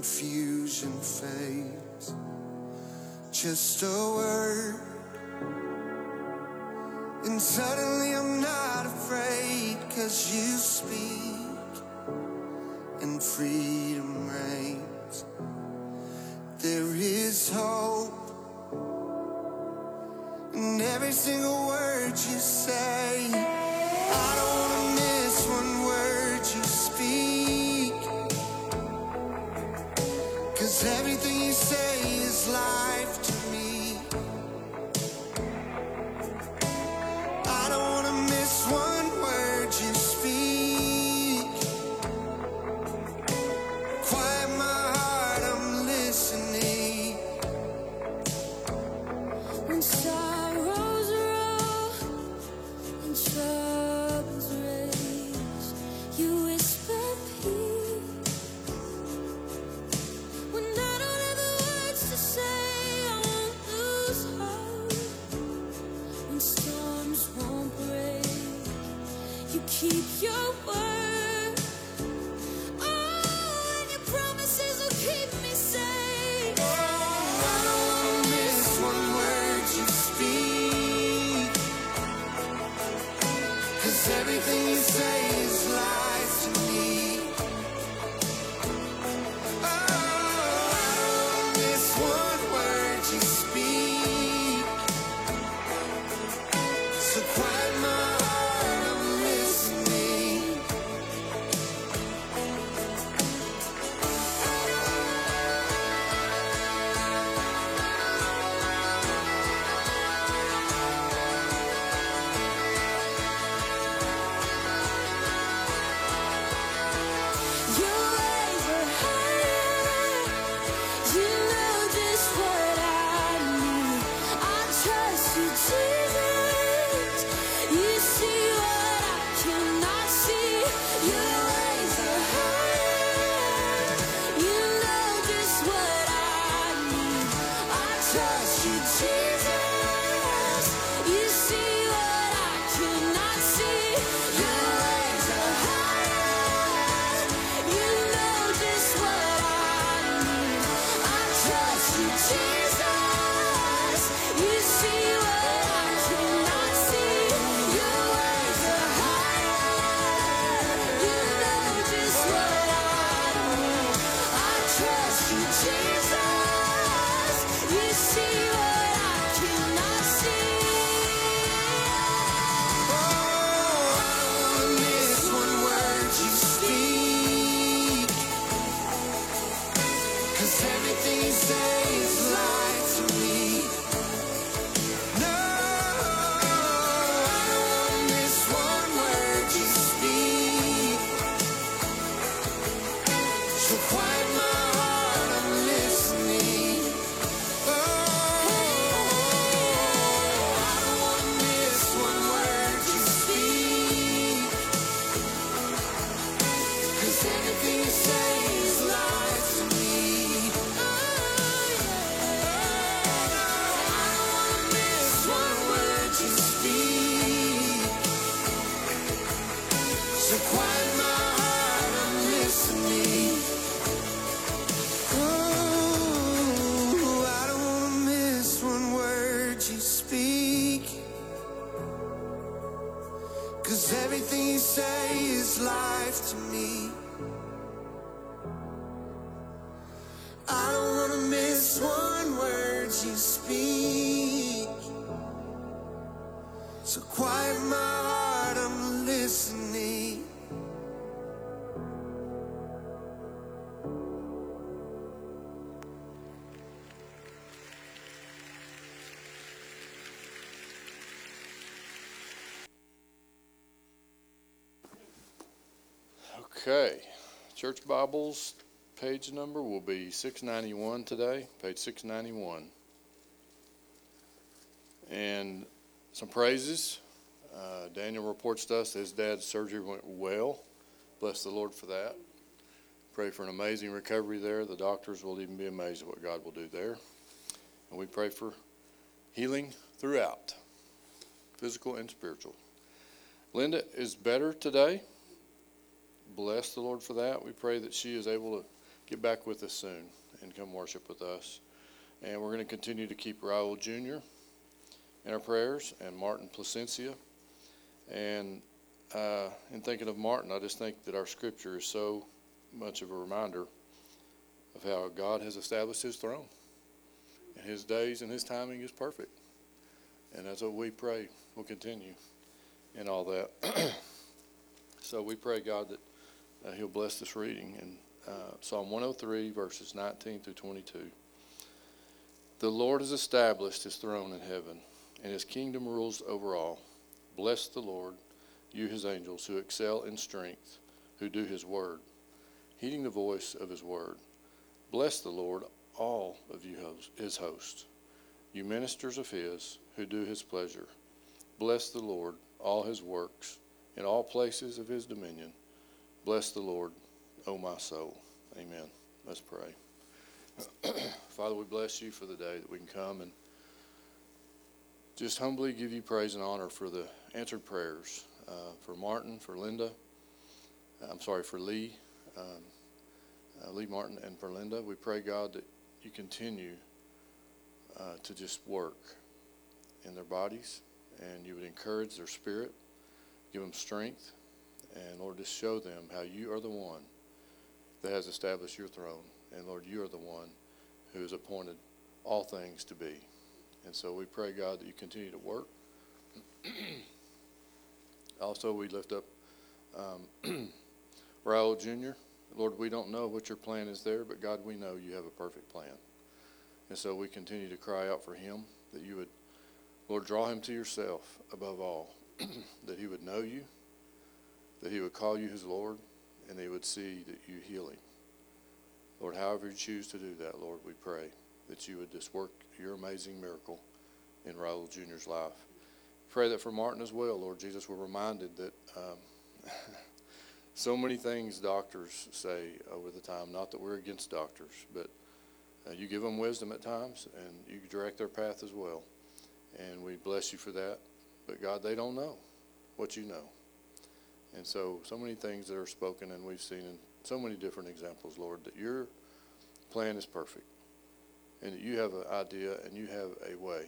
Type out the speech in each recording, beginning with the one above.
confusion fades. Just a word, and suddenly I'm not afraid, cause you speak. Church Bibles page number will be 691 today, page 691. And some praises. Uh, Daniel reports to us his dad's surgery went well. Bless the Lord for that. Pray for an amazing recovery there. The doctors will even be amazed at what God will do there. And we pray for healing throughout, physical and spiritual. Linda is better today bless the Lord for that. We pray that she is able to get back with us soon and come worship with us. And we're going to continue to keep Raul Jr. in our prayers and Martin Placencia. And uh, in thinking of Martin, I just think that our scripture is so much of a reminder of how God has established his throne. And his days and his timing is perfect. And that's what we pray will continue and all that. so we pray, God, that uh, he'll bless this reading in uh, Psalm 103, verses 19 through 22. The Lord has established his throne in heaven, and his kingdom rules over all. Bless the Lord, you his angels, who excel in strength, who do his word, heeding the voice of his word. Bless the Lord, all of you his host, you ministers of his, who do his pleasure. Bless the Lord, all his works, in all places of his dominion. Bless the Lord, O my soul. Amen. Let's pray. Father, we bless you for the day that we can come and just humbly give you praise and honor for the answered prayers uh, for Martin, for Linda. I'm sorry, for Lee, um, uh, Lee Martin, and for Linda. We pray, God, that you continue uh, to just work in their bodies and you would encourage their spirit, give them strength, and Lord, just show them how you are the one that has established your throne. And Lord, you are the one who has appointed all things to be. And so we pray, God, that you continue to work. also, we lift up um, Raul Jr. Lord, we don't know what your plan is there, but God, we know you have a perfect plan. And so we continue to cry out for him that you would, Lord, draw him to yourself above all, that he would know you, that he would call you his Lord, and they would see that you heal him. Lord, however you choose to do that, Lord, we pray that you would just work your amazing miracle in Raul Jr.'s life. Pray that for Martin as well, Lord Jesus, we're reminded that um, so many things doctors say over the time, not that we're against doctors, but uh, you give them wisdom at times and you direct their path as well. And we bless you for that. But God, they don't know what you know. And so, so many things that are spoken, and we've seen in so many different examples, Lord, that your plan is perfect and that you have an idea and you have a way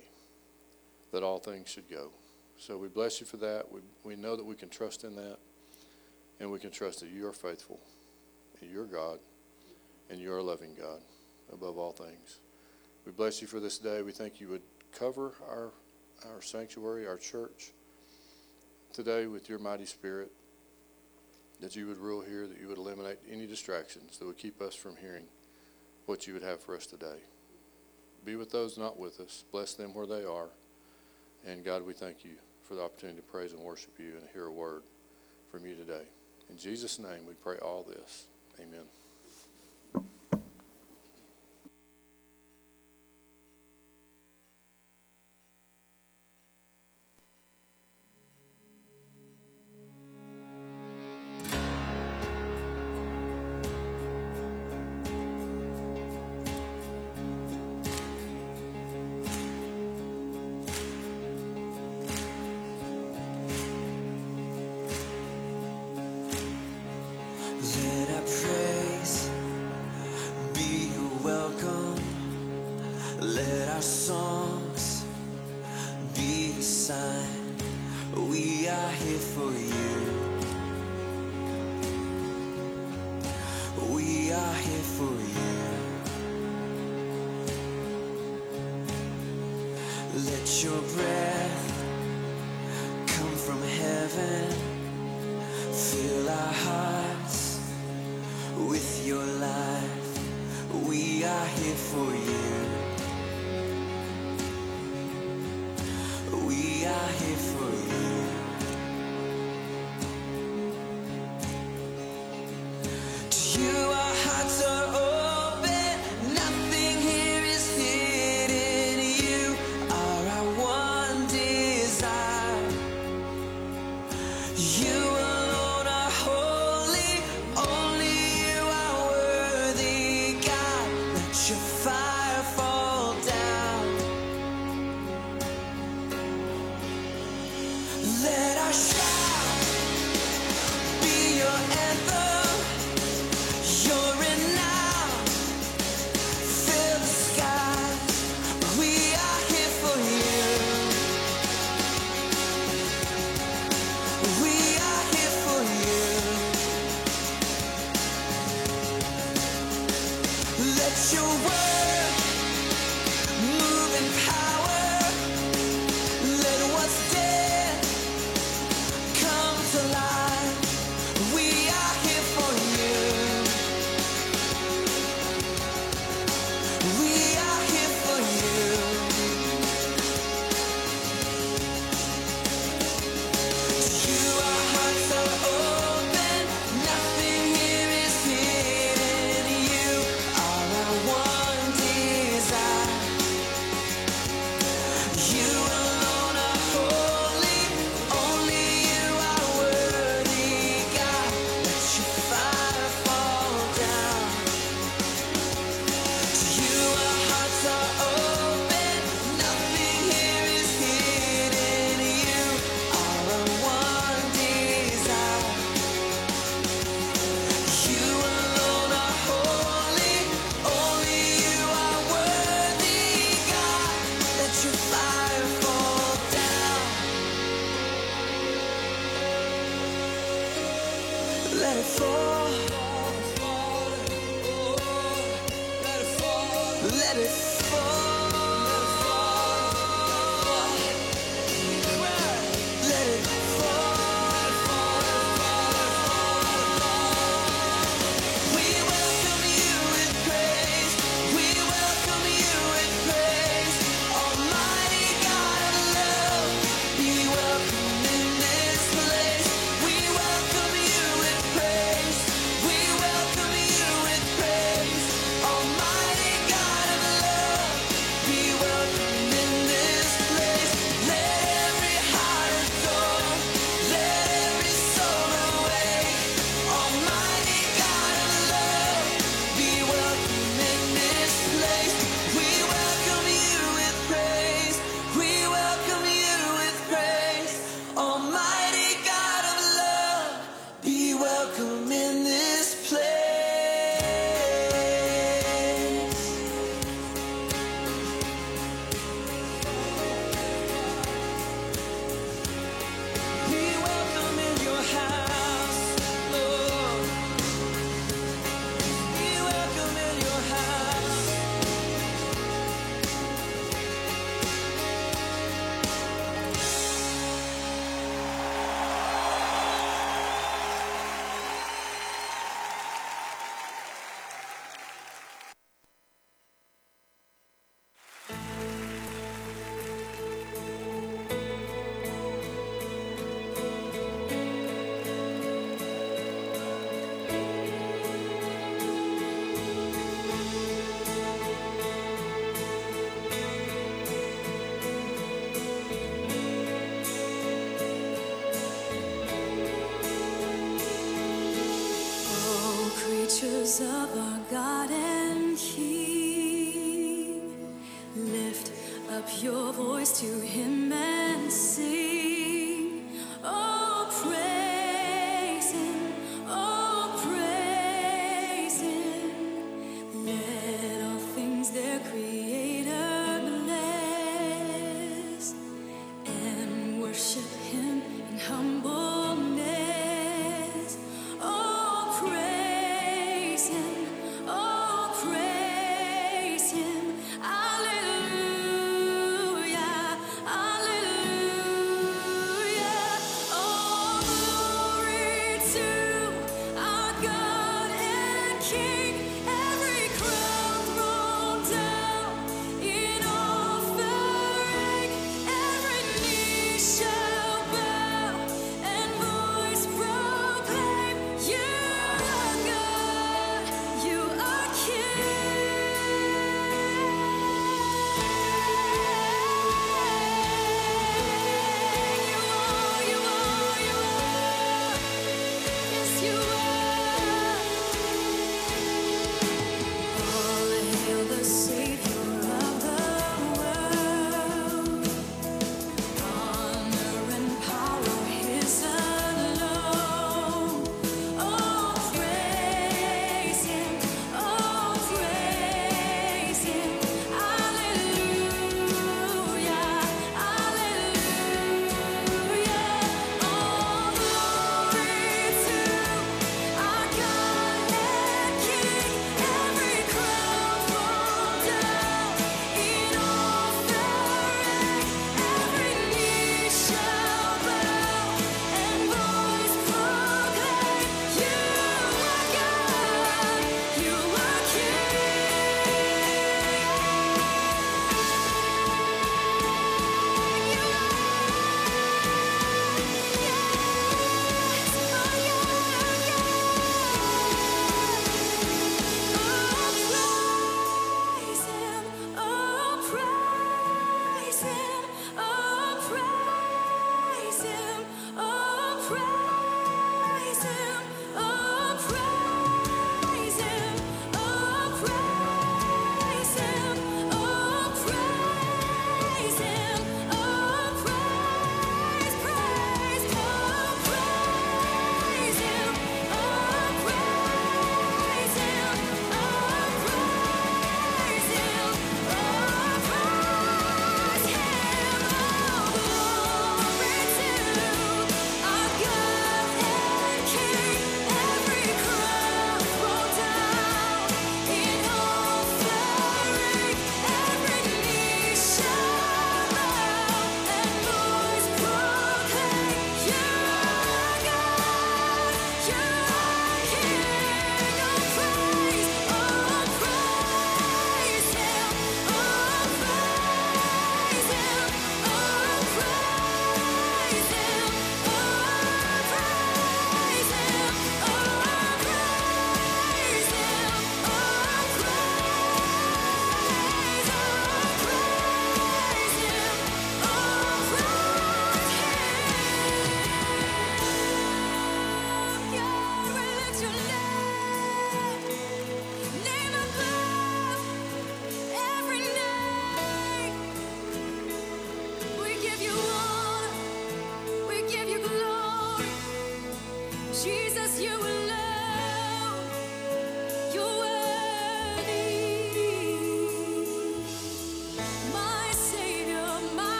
that all things should go. So we bless you for that. We, we know that we can trust in that, and we can trust that you are faithful, and you're God, and you're a loving God above all things. We bless you for this day. We thank you would cover our, our sanctuary, our church today with your mighty spirit, that you would rule here, that you would eliminate any distractions that would keep us from hearing what you would have for us today. Be with those not with us. Bless them where they are. And God, we thank you for the opportunity to praise and worship you and hear a word from you today. In Jesus' name, we pray all this. Amen. Let your word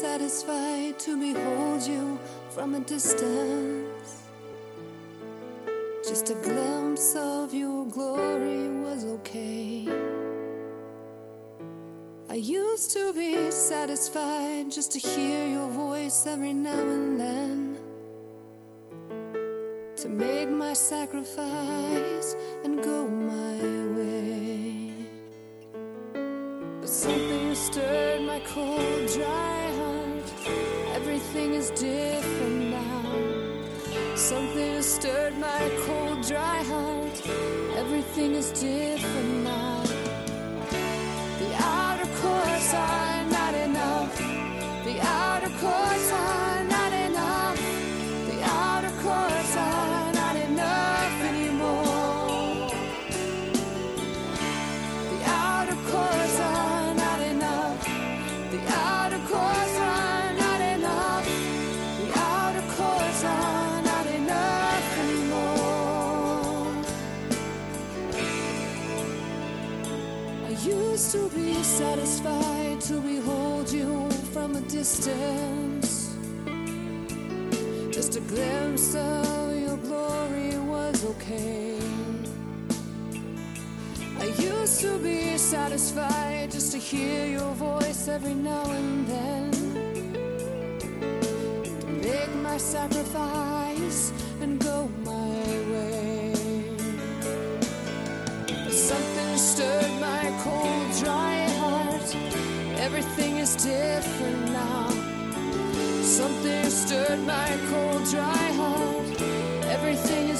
satisfied to behold you from a distance. Just a glimpse of your glory was okay. I used to be satisfied just to hear your voice every now and then. To make my sacrifice and go.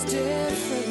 different.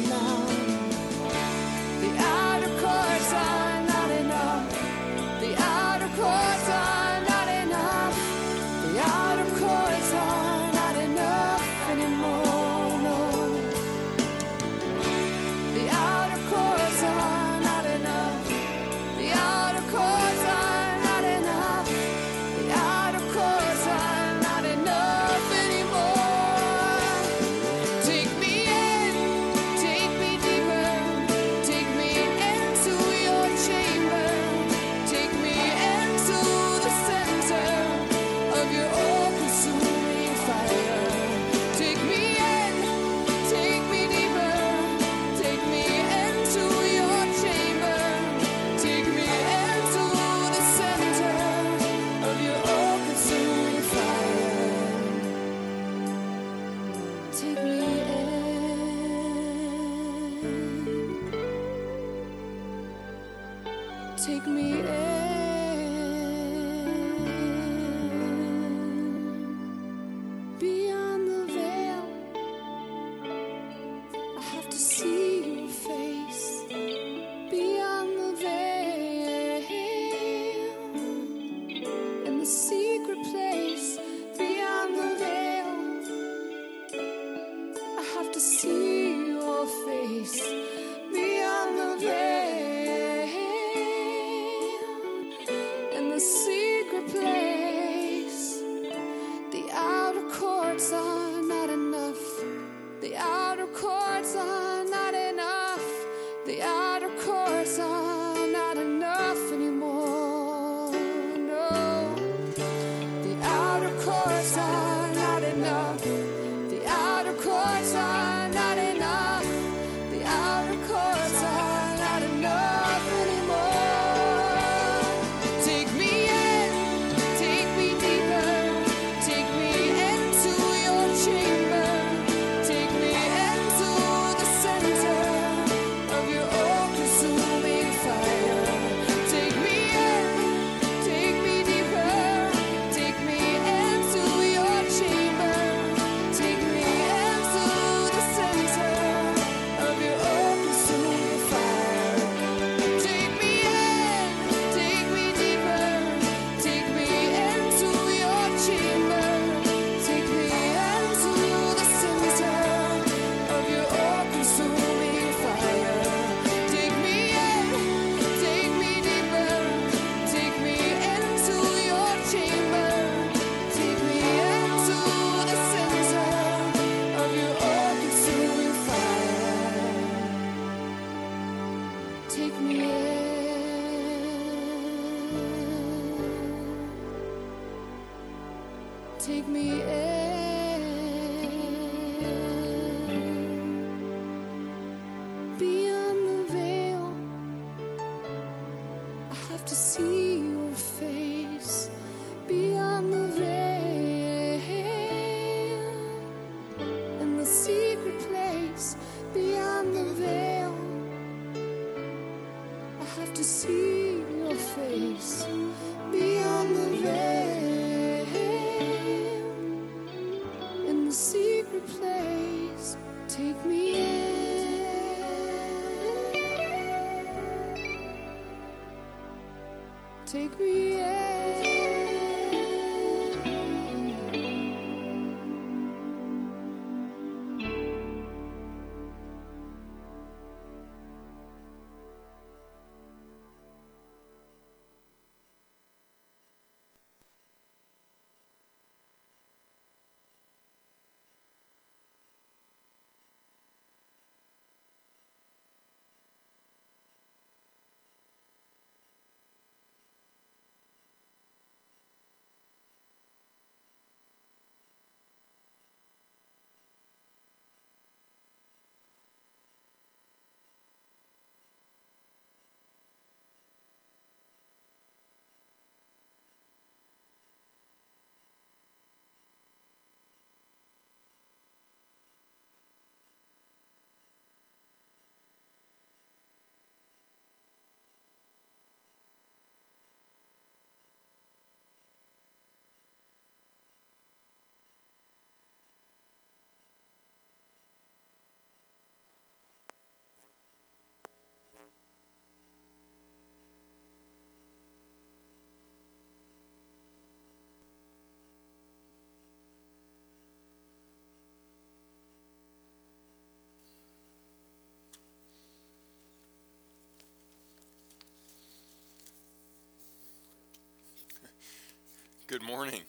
Good morning.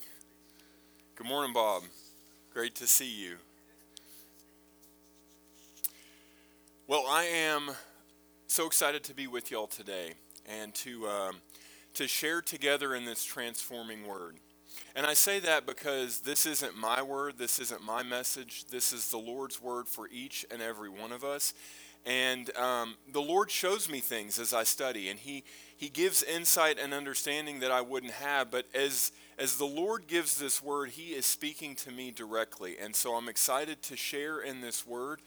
Good morning, Bob. Great to see you. Well, I am so excited to be with y'all today and to um, to share together in this transforming word. And I say that because this isn't my word, this isn't my message, this is the Lord's word for each and every one of us. And um, the Lord shows me things as I study, and He He gives insight and understanding that I wouldn't have. But as as the Lord gives this word, He is speaking to me directly, and so I'm excited to share in this word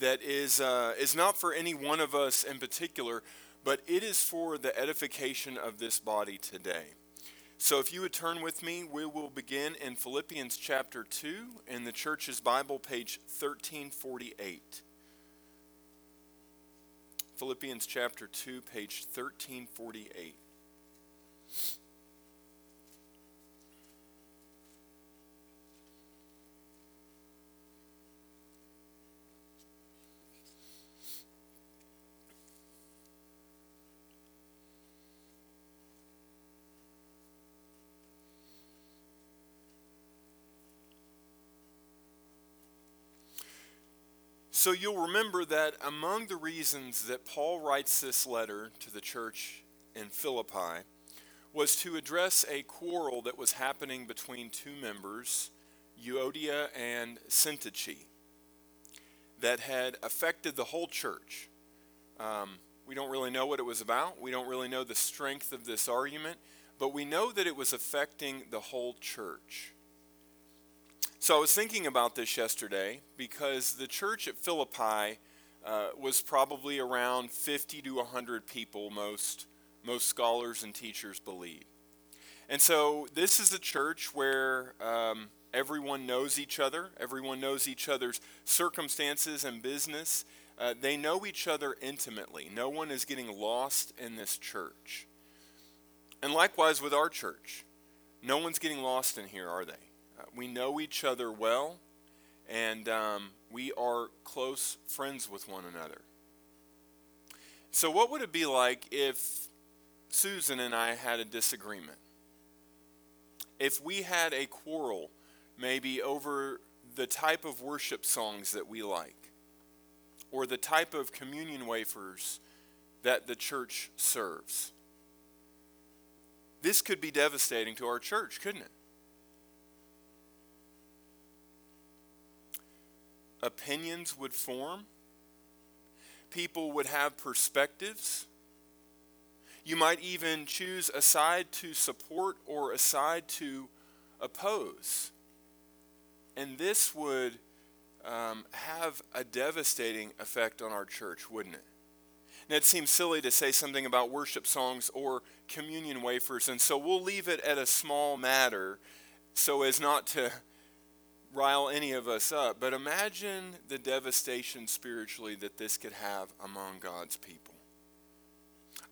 that is uh, is not for any one of us in particular, but it is for the edification of this body today. So if you would turn with me, we will begin in Philippians chapter 2 in the church's Bible, page 1348. Philippians chapter 2, page 1348. So you'll remember that among the reasons that Paul writes this letter to the church in Philippi was to address a quarrel that was happening between two members, Euodia and Syntyche, that had affected the whole church. Um, we don't really know what it was about. We don't really know the strength of this argument, but we know that it was affecting the whole church. So I was thinking about this yesterday because the church at Philippi uh, was probably around 50 to 100 people, most, most scholars and teachers believe. And so this is a church where um, everyone knows each other, everyone knows each other's circumstances and business. Uh, they know each other intimately. No one is getting lost in this church. And likewise with our church. No one's getting lost in here, are they? We know each other well, and um, we are close friends with one another. So, what would it be like if Susan and I had a disagreement? If we had a quarrel, maybe over the type of worship songs that we like, or the type of communion wafers that the church serves? This could be devastating to our church, couldn't it? Opinions would form, people would have perspectives. You might even choose a side to support or a side to oppose. And this would um, have a devastating effect on our church, wouldn't it? Now, it seems silly to say something about worship songs or communion wafers, and so we'll leave it at a small matter so as not to rile any of us up. But imagine the devastation spiritually that this could have among God's people.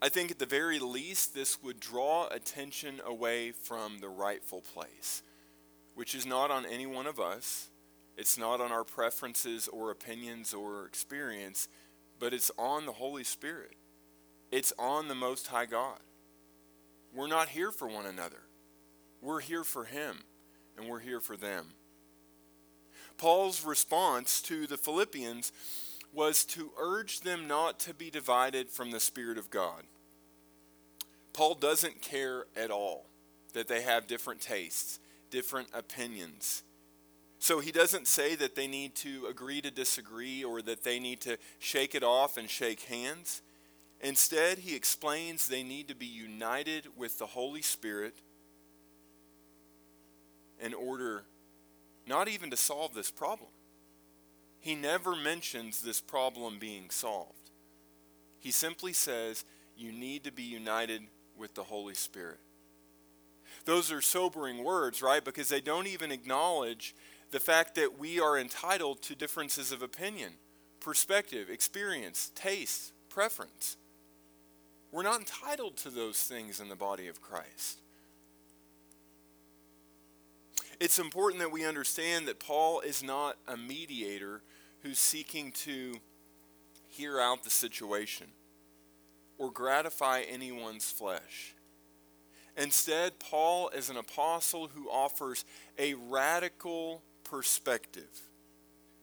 I think at the very least, this would draw attention away from the rightful place, which is not on any one of us. It's not on our preferences or opinions or experience, but it's on the Holy Spirit. It's on the Most High God. We're not here for one another, we're here for Him, and we're here for them. Paul's response to the Philippians was to urge them not to be divided from the Spirit of God. Paul doesn't care at all that they have different tastes, different opinions. So he doesn't say that they need to agree to disagree or that they need to shake it off and shake hands. Instead, he explains they need to be united with the Holy Spirit in order not even to solve this problem. He never mentions this problem being solved. He simply says you need to be united with the Holy Spirit. Those are sobering words, right? Because they don't even acknowledge the fact that we are entitled to differences of opinion, perspective, experience, taste, preference. We're not entitled to those things in the body of Christ. It's important that we understand that Paul is not a mediator who's seeking to hear out the situation or gratify anyone's flesh. Instead, Paul is an apostle who offers a radical perspective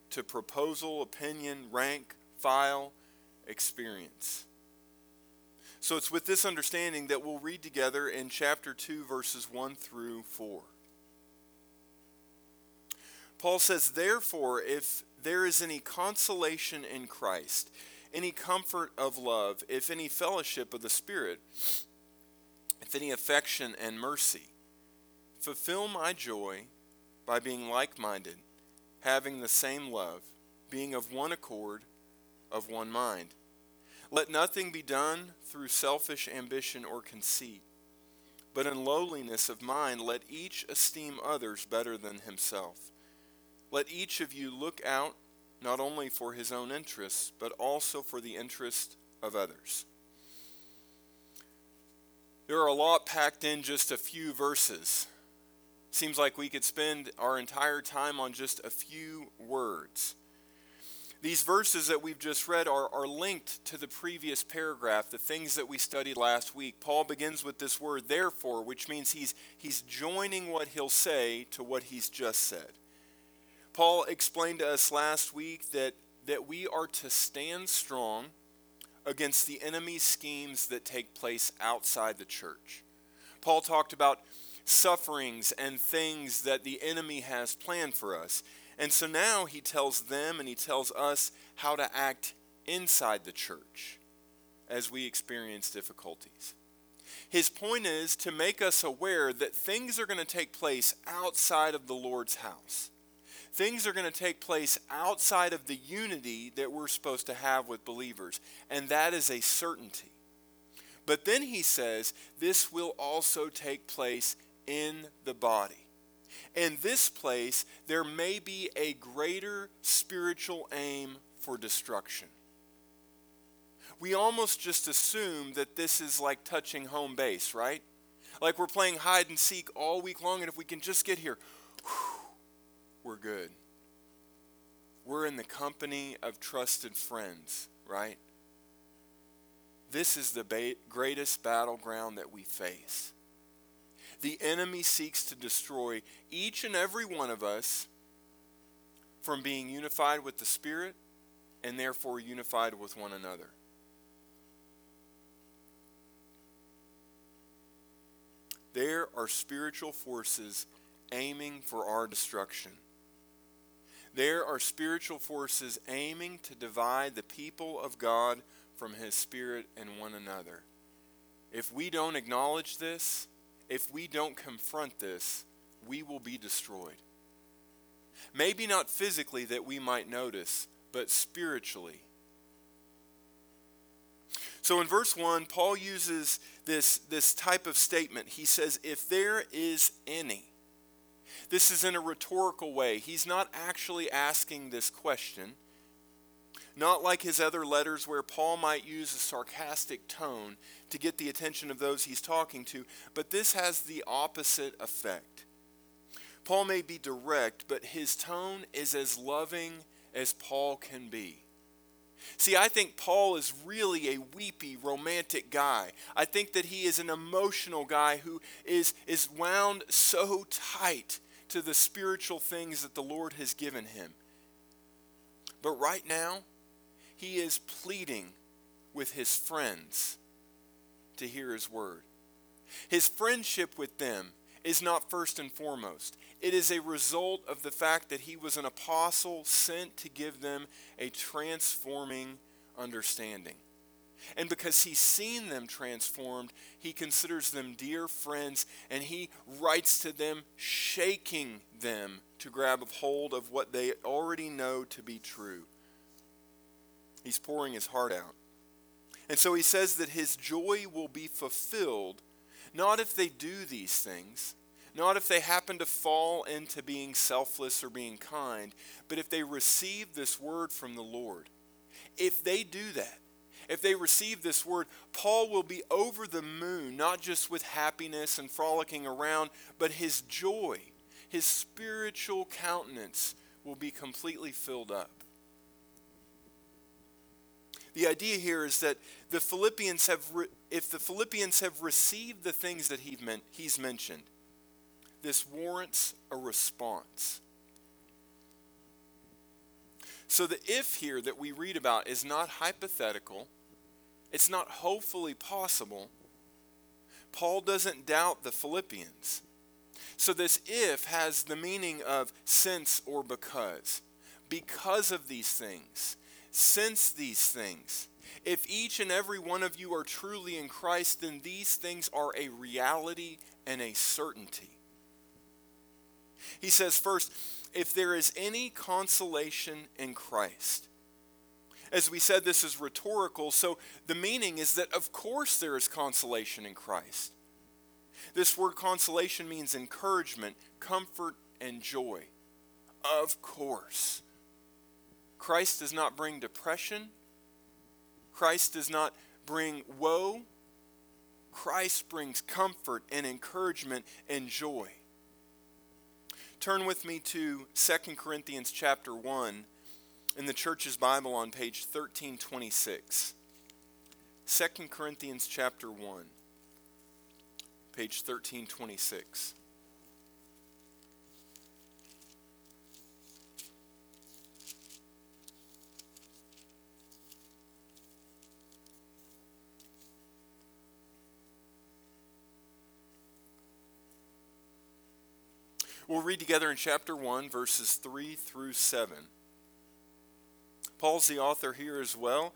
to proposal, opinion, rank, file, experience. So it's with this understanding that we'll read together in chapter 2, verses 1 through 4. Paul says, Therefore, if there is any consolation in Christ, any comfort of love, if any fellowship of the Spirit, if any affection and mercy, fulfill my joy by being like minded, having the same love, being of one accord, of one mind. Let nothing be done through selfish ambition or conceit, but in lowliness of mind let each esteem others better than himself. Let each of you look out not only for his own interests, but also for the interest of others. There are a lot packed in just a few verses. Seems like we could spend our entire time on just a few words. These verses that we've just read are, are linked to the previous paragraph, the things that we studied last week. Paul begins with this word, therefore, which means he's, he's joining what he'll say to what he's just said. Paul explained to us last week that, that we are to stand strong against the enemy's schemes that take place outside the church. Paul talked about sufferings and things that the enemy has planned for us. And so now he tells them and he tells us how to act inside the church as we experience difficulties. His point is to make us aware that things are going to take place outside of the Lord's house things are going to take place outside of the unity that we're supposed to have with believers, and that is a certainty. But then he says this will also take place in the body. In this place, there may be a greater spiritual aim for destruction. We almost just assume that this is like touching home base, right? Like we're playing hide and seek all week long, and if we can just get here, whew, we're good. We're in the company of trusted friends, right? This is the ba- greatest battleground that we face. The enemy seeks to destroy each and every one of us from being unified with the Spirit and therefore unified with one another. There are spiritual forces aiming for our destruction. There are spiritual forces aiming to divide the people of God from his spirit and one another. If we don't acknowledge this, if we don't confront this, we will be destroyed. Maybe not physically that we might notice, but spiritually. So in verse 1, Paul uses this, this type of statement. He says, If there is any. This is in a rhetorical way. He's not actually asking this question. Not like his other letters where Paul might use a sarcastic tone to get the attention of those he's talking to, but this has the opposite effect. Paul may be direct, but his tone is as loving as Paul can be. See, I think Paul is really a weepy, romantic guy. I think that he is an emotional guy who is, is wound so tight to the spiritual things that the Lord has given him. But right now, he is pleading with his friends to hear his word. His friendship with them is not first and foremost. It is a result of the fact that he was an apostle sent to give them a transforming understanding. And because he's seen them transformed, he considers them dear friends and he writes to them, shaking them to grab a hold of what they already know to be true. He's pouring his heart out. And so he says that his joy will be fulfilled, not if they do these things, not if they happen to fall into being selfless or being kind, but if they receive this word from the Lord. If they do that, if they receive this word, Paul will be over the moon, not just with happiness and frolicking around, but his joy, his spiritual countenance will be completely filled up. The idea here is that the Philippians have, re- if the Philippians have received the things that he meant, he's mentioned, this warrants a response. So the if here that we read about is not hypothetical, it's not hopefully possible. Paul doesn't doubt the Philippians. So this if has the meaning of since or because. Because of these things, since these things. If each and every one of you are truly in Christ, then these things are a reality and a certainty. He says, first, if there is any consolation in Christ. As we said, this is rhetorical, so the meaning is that, of course, there is consolation in Christ. This word consolation means encouragement, comfort, and joy. Of course. Christ does not bring depression. Christ does not bring woe. Christ brings comfort and encouragement and joy. Turn with me to 2 Corinthians chapter 1 in the church's Bible on page 1326. 2 Corinthians chapter 1, page 1326. We'll read together in chapter 1, verses 3 through 7. Paul's the author here as well,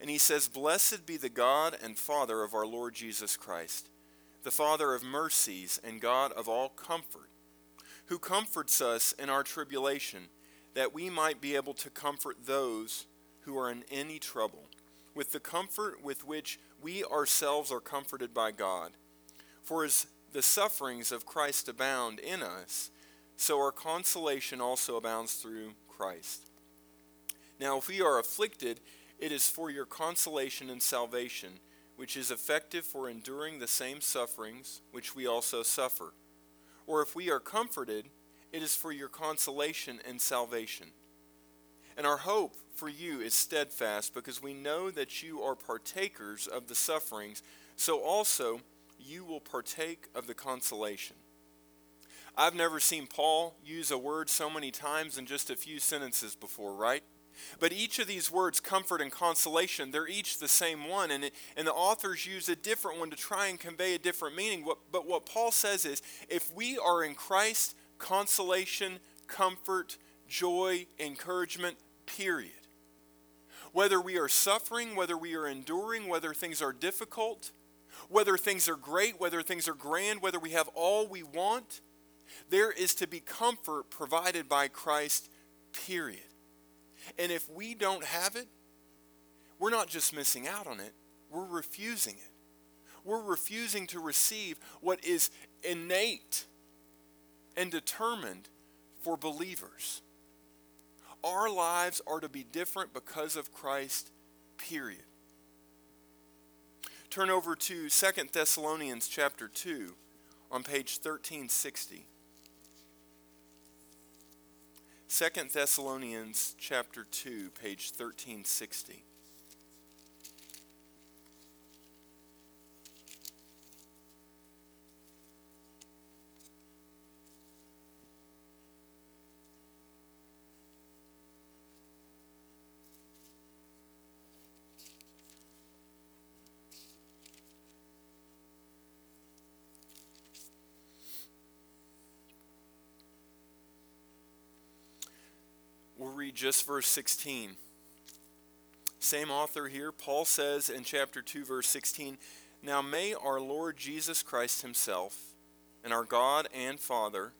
and he says, Blessed be the God and Father of our Lord Jesus Christ, the Father of mercies and God of all comfort, who comforts us in our tribulation, that we might be able to comfort those who are in any trouble, with the comfort with which we ourselves are comforted by God. For as the sufferings of Christ abound in us, so our consolation also abounds through Christ. Now, if we are afflicted, it is for your consolation and salvation, which is effective for enduring the same sufferings which we also suffer. Or if we are comforted, it is for your consolation and salvation. And our hope for you is steadfast, because we know that you are partakers of the sufferings, so also you will partake of the consolation. I've never seen Paul use a word so many times in just a few sentences before, right? But each of these words, comfort and consolation, they're each the same one, and, it, and the authors use a different one to try and convey a different meaning. What, but what Paul says is if we are in Christ, consolation, comfort, joy, encouragement, period. Whether we are suffering, whether we are enduring, whether things are difficult, whether things are great, whether things are grand, whether we have all we want, there is to be comfort provided by Christ, period. And if we don't have it, we're not just missing out on it, we're refusing it. We're refusing to receive what is innate and determined for believers. Our lives are to be different because of Christ, period. Turn over to 2 Thessalonians chapter 2 on page 1360. 2 Thessalonians chapter 2, page 1360. We'll read just verse 16. Same author here. Paul says in chapter 2, verse 16 Now may our Lord Jesus Christ Himself, and our God and Father,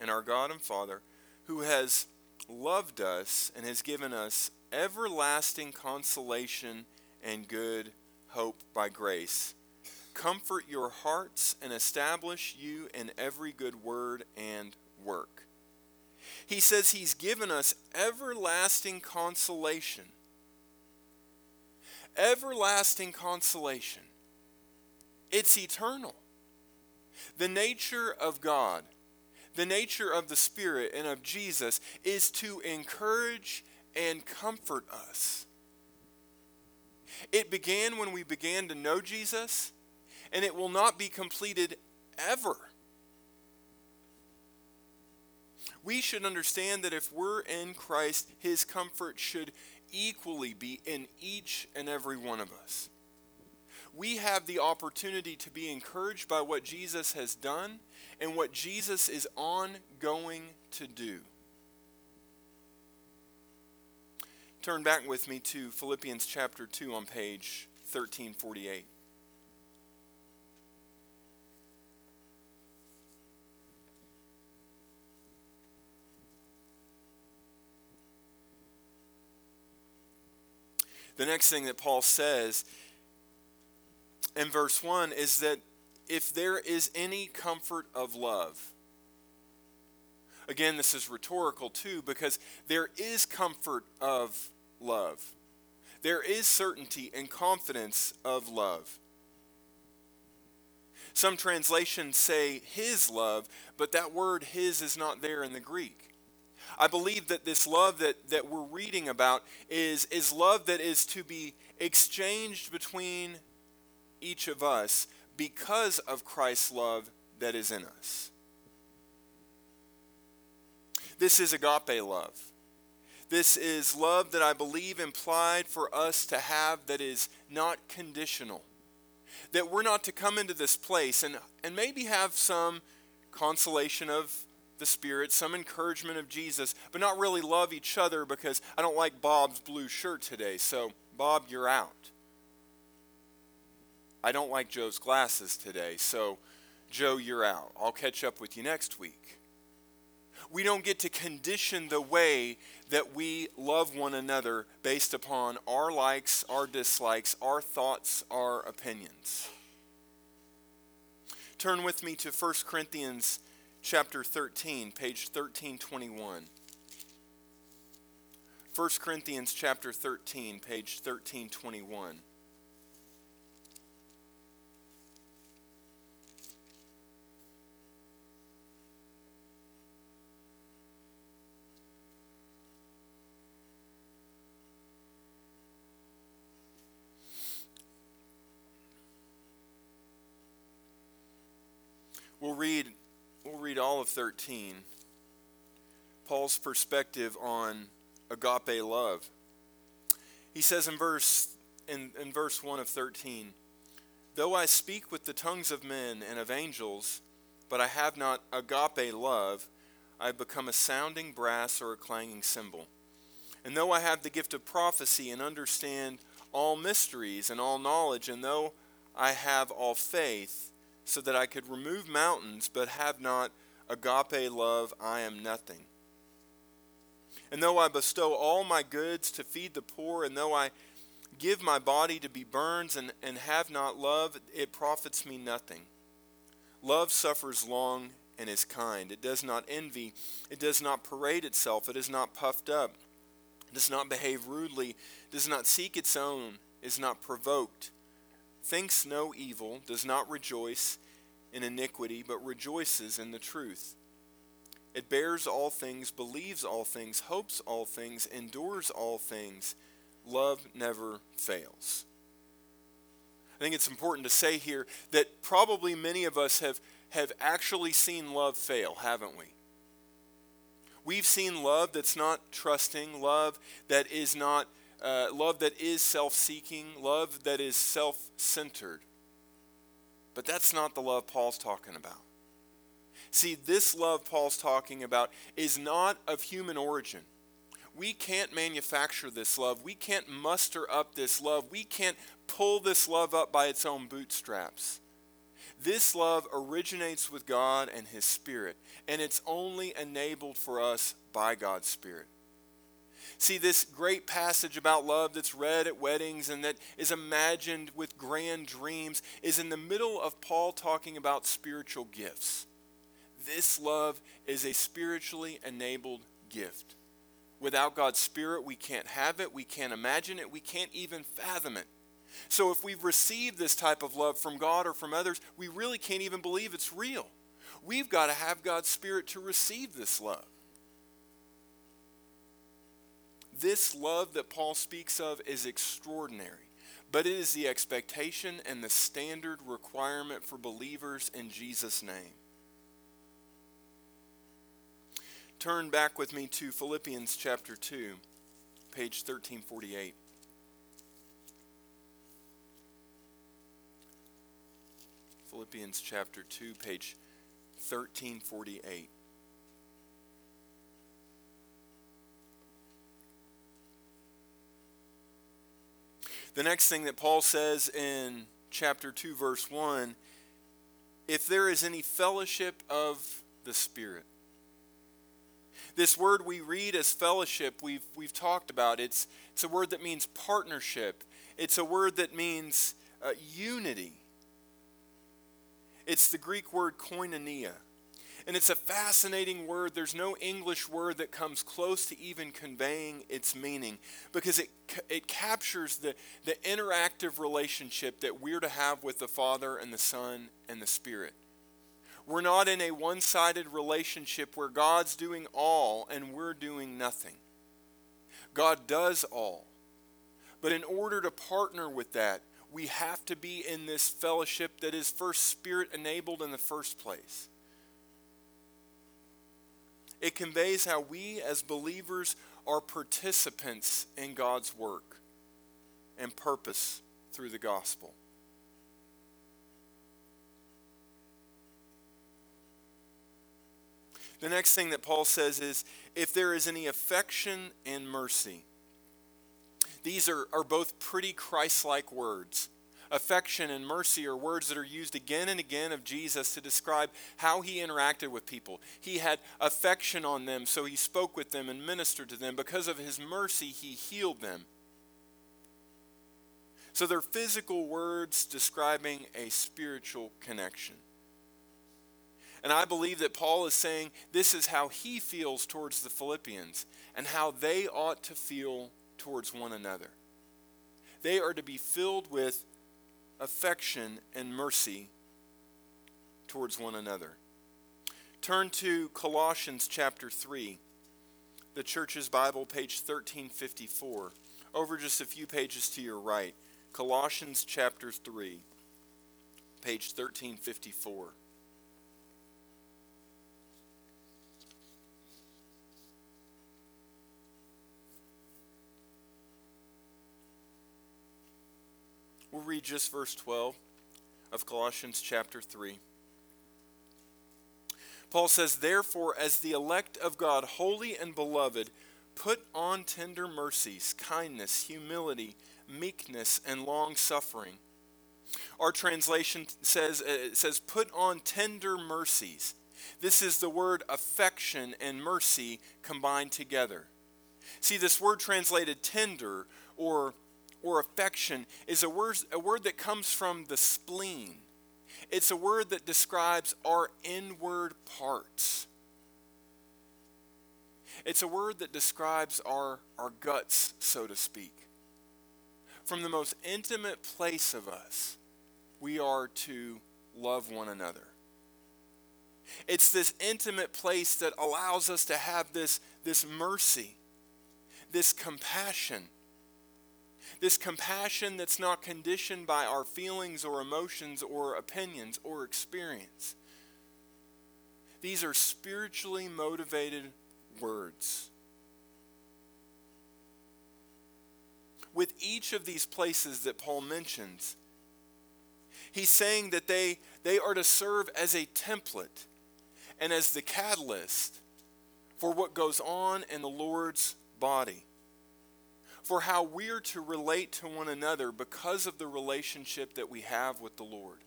and our God and Father, who has loved us and has given us everlasting consolation and good hope by grace, comfort your hearts and establish you in every good word and work. He says he's given us everlasting consolation. Everlasting consolation. It's eternal. The nature of God, the nature of the Spirit and of Jesus is to encourage and comfort us. It began when we began to know Jesus, and it will not be completed ever we should understand that if we're in Christ, his comfort should equally be in each and every one of us. We have the opportunity to be encouraged by what Jesus has done and what Jesus is ongoing to do. Turn back with me to Philippians chapter 2 on page 1348. The next thing that Paul says in verse 1 is that if there is any comfort of love, again, this is rhetorical too, because there is comfort of love. There is certainty and confidence of love. Some translations say his love, but that word his is not there in the Greek. I believe that this love that, that we're reading about is, is love that is to be exchanged between each of us because of Christ's love that is in us. This is agape love. This is love that I believe implied for us to have that is not conditional. That we're not to come into this place and, and maybe have some consolation of the Spirit, some encouragement of Jesus, but not really love each other because I don't like Bob's blue shirt today, so Bob, you're out. I don't like Joe's glasses today, so Joe, you're out. I'll catch up with you next week. We don't get to condition the way that we love one another based upon our likes, our dislikes, our thoughts, our opinions. Turn with me to 1 Corinthians chapter 13, page 1321. 1 Corinthians chapter 13, page 1321. We'll read read all of 13. Paul's perspective on agape love. He says in verse in, in verse 1 of 13, Though I speak with the tongues of men and of angels, but I have not agape love, I have become a sounding brass or a clanging cymbal. And though I have the gift of prophecy and understand all mysteries and all knowledge, and though I have all faith, so that I could remove mountains, but have not agape love, I am nothing. And though I bestow all my goods to feed the poor, and though I give my body to be burned and, and have not love, it profits me nothing. Love suffers long and is kind. It does not envy. It does not parade itself. It is not puffed up. It does not behave rudely. Does not seek its own. Is not provoked. Thinks no evil. Does not rejoice in iniquity, but rejoices in the truth. It bears all things, believes all things, hopes all things, endures all things. Love never fails. I think it's important to say here that probably many of us have, have actually seen love fail, haven't we? We've seen love that's not trusting, love that is not, uh, love that is self seeking, love that is self centered. But that's not the love Paul's talking about. See, this love Paul's talking about is not of human origin. We can't manufacture this love. We can't muster up this love. We can't pull this love up by its own bootstraps. This love originates with God and His Spirit, and it's only enabled for us by God's Spirit. See, this great passage about love that's read at weddings and that is imagined with grand dreams is in the middle of Paul talking about spiritual gifts. This love is a spiritually enabled gift. Without God's Spirit, we can't have it, we can't imagine it, we can't even fathom it. So if we've received this type of love from God or from others, we really can't even believe it's real. We've got to have God's Spirit to receive this love. This love that Paul speaks of is extraordinary, but it is the expectation and the standard requirement for believers in Jesus' name. Turn back with me to Philippians chapter 2, page 1348. Philippians chapter 2, page 1348. The next thing that Paul says in chapter 2, verse 1 if there is any fellowship of the Spirit. This word we read as fellowship, we've, we've talked about. It's, it's a word that means partnership, it's a word that means uh, unity. It's the Greek word koinonia. And it's a fascinating word. There's no English word that comes close to even conveying its meaning because it, it captures the, the interactive relationship that we're to have with the Father and the Son and the Spirit. We're not in a one sided relationship where God's doing all and we're doing nothing. God does all. But in order to partner with that, we have to be in this fellowship that is first Spirit enabled in the first place. It conveys how we as believers are participants in God's work and purpose through the gospel. The next thing that Paul says is if there is any affection and mercy. These are, are both pretty Christ like words. Affection and mercy are words that are used again and again of Jesus to describe how he interacted with people. He had affection on them, so he spoke with them and ministered to them. Because of his mercy, he healed them. So they're physical words describing a spiritual connection. And I believe that Paul is saying this is how he feels towards the Philippians and how they ought to feel towards one another. They are to be filled with affection and mercy towards one another. Turn to Colossians chapter 3, the church's Bible, page 1354, over just a few pages to your right. Colossians chapter 3, page 1354. We'll read just verse 12 of Colossians chapter 3. Paul says, Therefore, as the elect of God, holy and beloved, put on tender mercies, kindness, humility, meekness, and long suffering. Our translation says, uh, says, Put on tender mercies. This is the word affection and mercy combined together. See, this word translated tender or, or affection is a word, a word that comes from the spleen. It's a word that describes our inward parts. It's a word that describes our, our guts, so to speak. From the most intimate place of us, we are to love one another. It's this intimate place that allows us to have this, this mercy, this compassion. This compassion that's not conditioned by our feelings or emotions or opinions or experience. These are spiritually motivated words. With each of these places that Paul mentions, he's saying that they, they are to serve as a template and as the catalyst for what goes on in the Lord's body, for how we're to relate to one another because of the relationship that we have with the Lord.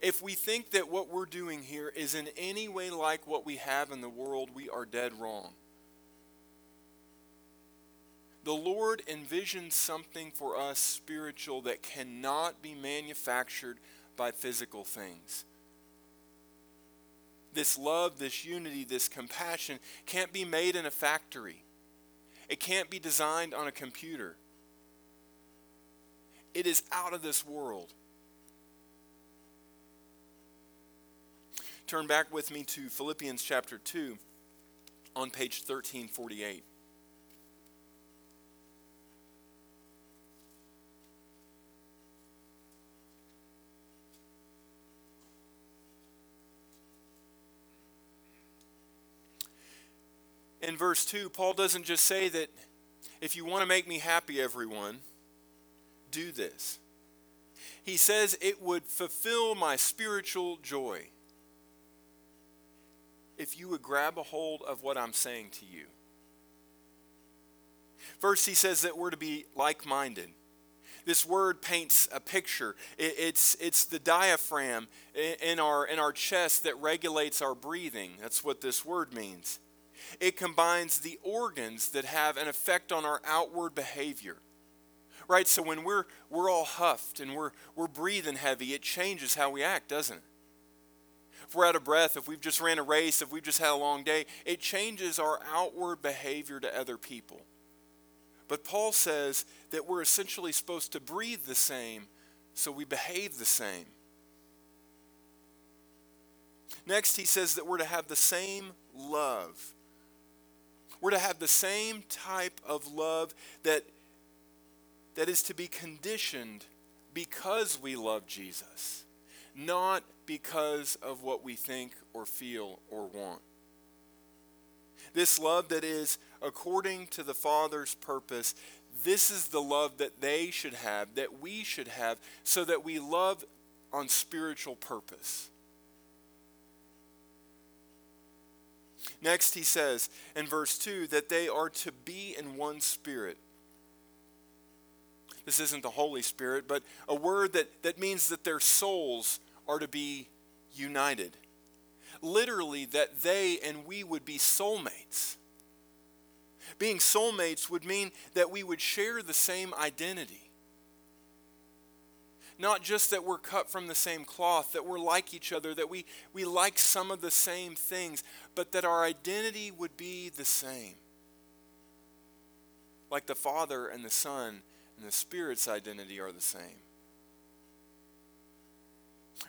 If we think that what we're doing here is in any way like what we have in the world, we are dead wrong. The Lord envisions something for us spiritual that cannot be manufactured by physical things. This love, this unity, this compassion can't be made in a factory. It can't be designed on a computer. It is out of this world. Turn back with me to Philippians chapter 2 on page 1348. In verse 2, Paul doesn't just say that if you want to make me happy, everyone, do this. He says it would fulfill my spiritual joy if you would grab a hold of what I'm saying to you. First, he says that we're to be like minded. This word paints a picture. it's, it's the diaphragm in our, in our chest that regulates our breathing. That's what this word means. It combines the organs that have an effect on our outward behavior. Right? So when we're, we're all huffed and we're, we're breathing heavy, it changes how we act, doesn't it? if we're out of breath, if we've just ran a race, if we've just had a long day, it changes our outward behavior to other people. But Paul says that we're essentially supposed to breathe the same, so we behave the same. Next, he says that we're to have the same love. We're to have the same type of love that, that is to be conditioned because we love Jesus, not because of what we think or feel or want. This love that is according to the Father's purpose, this is the love that they should have, that we should have, so that we love on spiritual purpose. Next, he says in verse 2 that they are to be in one spirit. This isn't the Holy Spirit, but a word that, that means that their souls are to be united. Literally, that they and we would be soulmates. Being soulmates would mean that we would share the same identity. Not just that we're cut from the same cloth, that we're like each other, that we, we like some of the same things, but that our identity would be the same. Like the Father and the Son and the Spirit's identity are the same.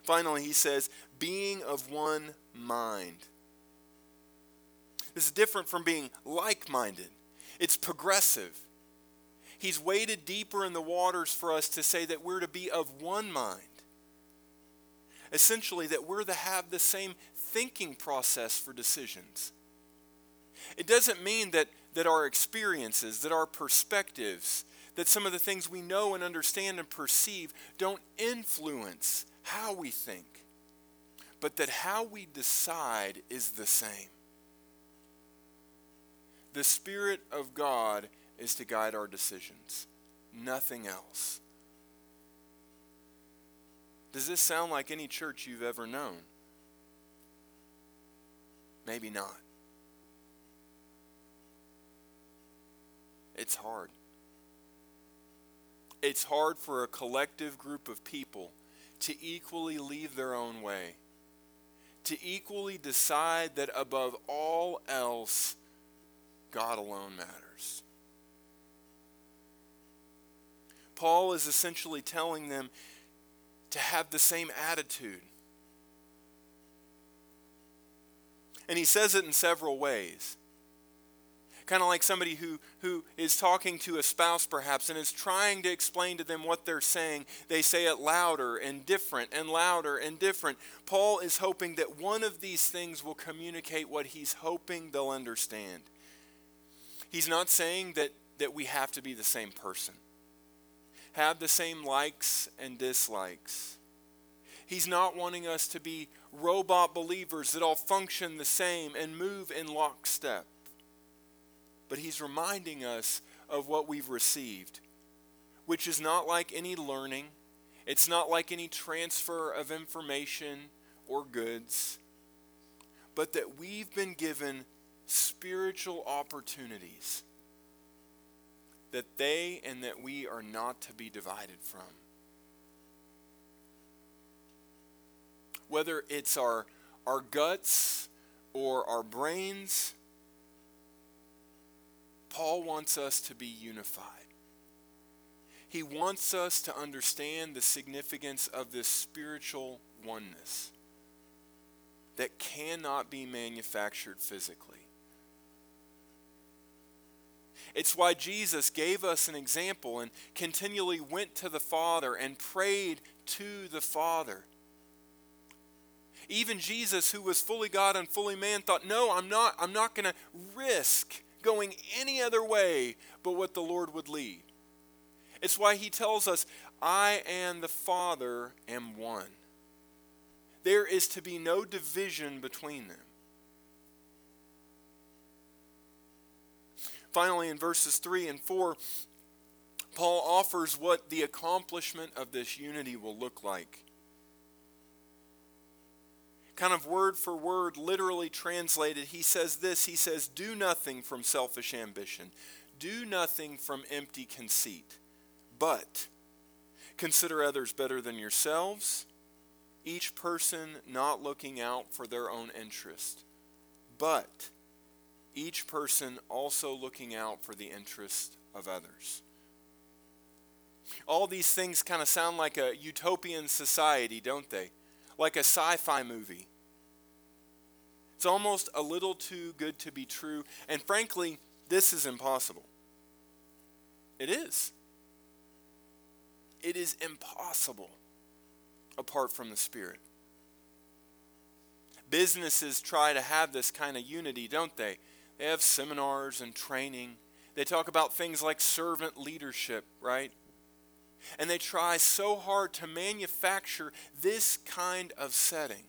Finally, he says, being of one mind. This is different from being like minded, it's progressive. He's waded deeper in the waters for us to say that we're to be of one mind. Essentially, that we're to have the same thinking process for decisions. It doesn't mean that, that our experiences, that our perspectives, that some of the things we know and understand and perceive don't influence how we think. but that how we decide is the same. The Spirit of God is to guide our decisions, nothing else. Does this sound like any church you've ever known? Maybe not. It's hard. It's hard for a collective group of people to equally leave their own way, to equally decide that above all else, God alone matters. Paul is essentially telling them to have the same attitude. And he says it in several ways. Kind of like somebody who, who is talking to a spouse, perhaps, and is trying to explain to them what they're saying. They say it louder and different and louder and different. Paul is hoping that one of these things will communicate what he's hoping they'll understand. He's not saying that, that we have to be the same person, have the same likes and dislikes. He's not wanting us to be robot believers that all function the same and move in lockstep. But he's reminding us of what we've received, which is not like any learning, it's not like any transfer of information or goods, but that we've been given spiritual opportunities that they and that we are not to be divided from. Whether it's our, our guts or our brains, Paul wants us to be unified. He wants us to understand the significance of this spiritual oneness that cannot be manufactured physically. It's why Jesus gave us an example and continually went to the Father and prayed to the Father. Even Jesus, who was fully God and fully man, thought, No, I'm not, I'm not going to risk going any other way but what the Lord would lead. It's why he tells us, I and the Father am one. There is to be no division between them. Finally, in verses 3 and 4, Paul offers what the accomplishment of this unity will look like. Kind of word for word, literally translated, he says this. He says, Do nothing from selfish ambition, do nothing from empty conceit, but consider others better than yourselves, each person not looking out for their own interest, but each person also looking out for the interest of others. All these things kind of sound like a utopian society, don't they? Like a sci fi movie. It's almost a little too good to be true. And frankly, this is impossible. It is. It is impossible apart from the Spirit. Businesses try to have this kind of unity, don't they? They have seminars and training. They talk about things like servant leadership, right? And they try so hard to manufacture this kind of setting.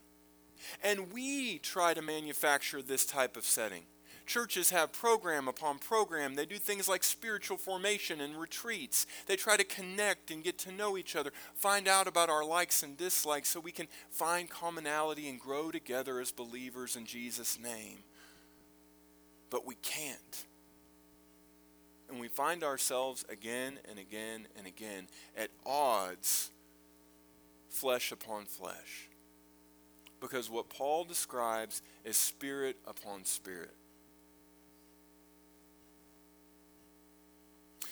And we try to manufacture this type of setting. Churches have program upon program. They do things like spiritual formation and retreats. They try to connect and get to know each other, find out about our likes and dislikes so we can find commonality and grow together as believers in Jesus' name but we can't. And we find ourselves again and again and again at odds, flesh upon flesh. Because what Paul describes is spirit upon spirit.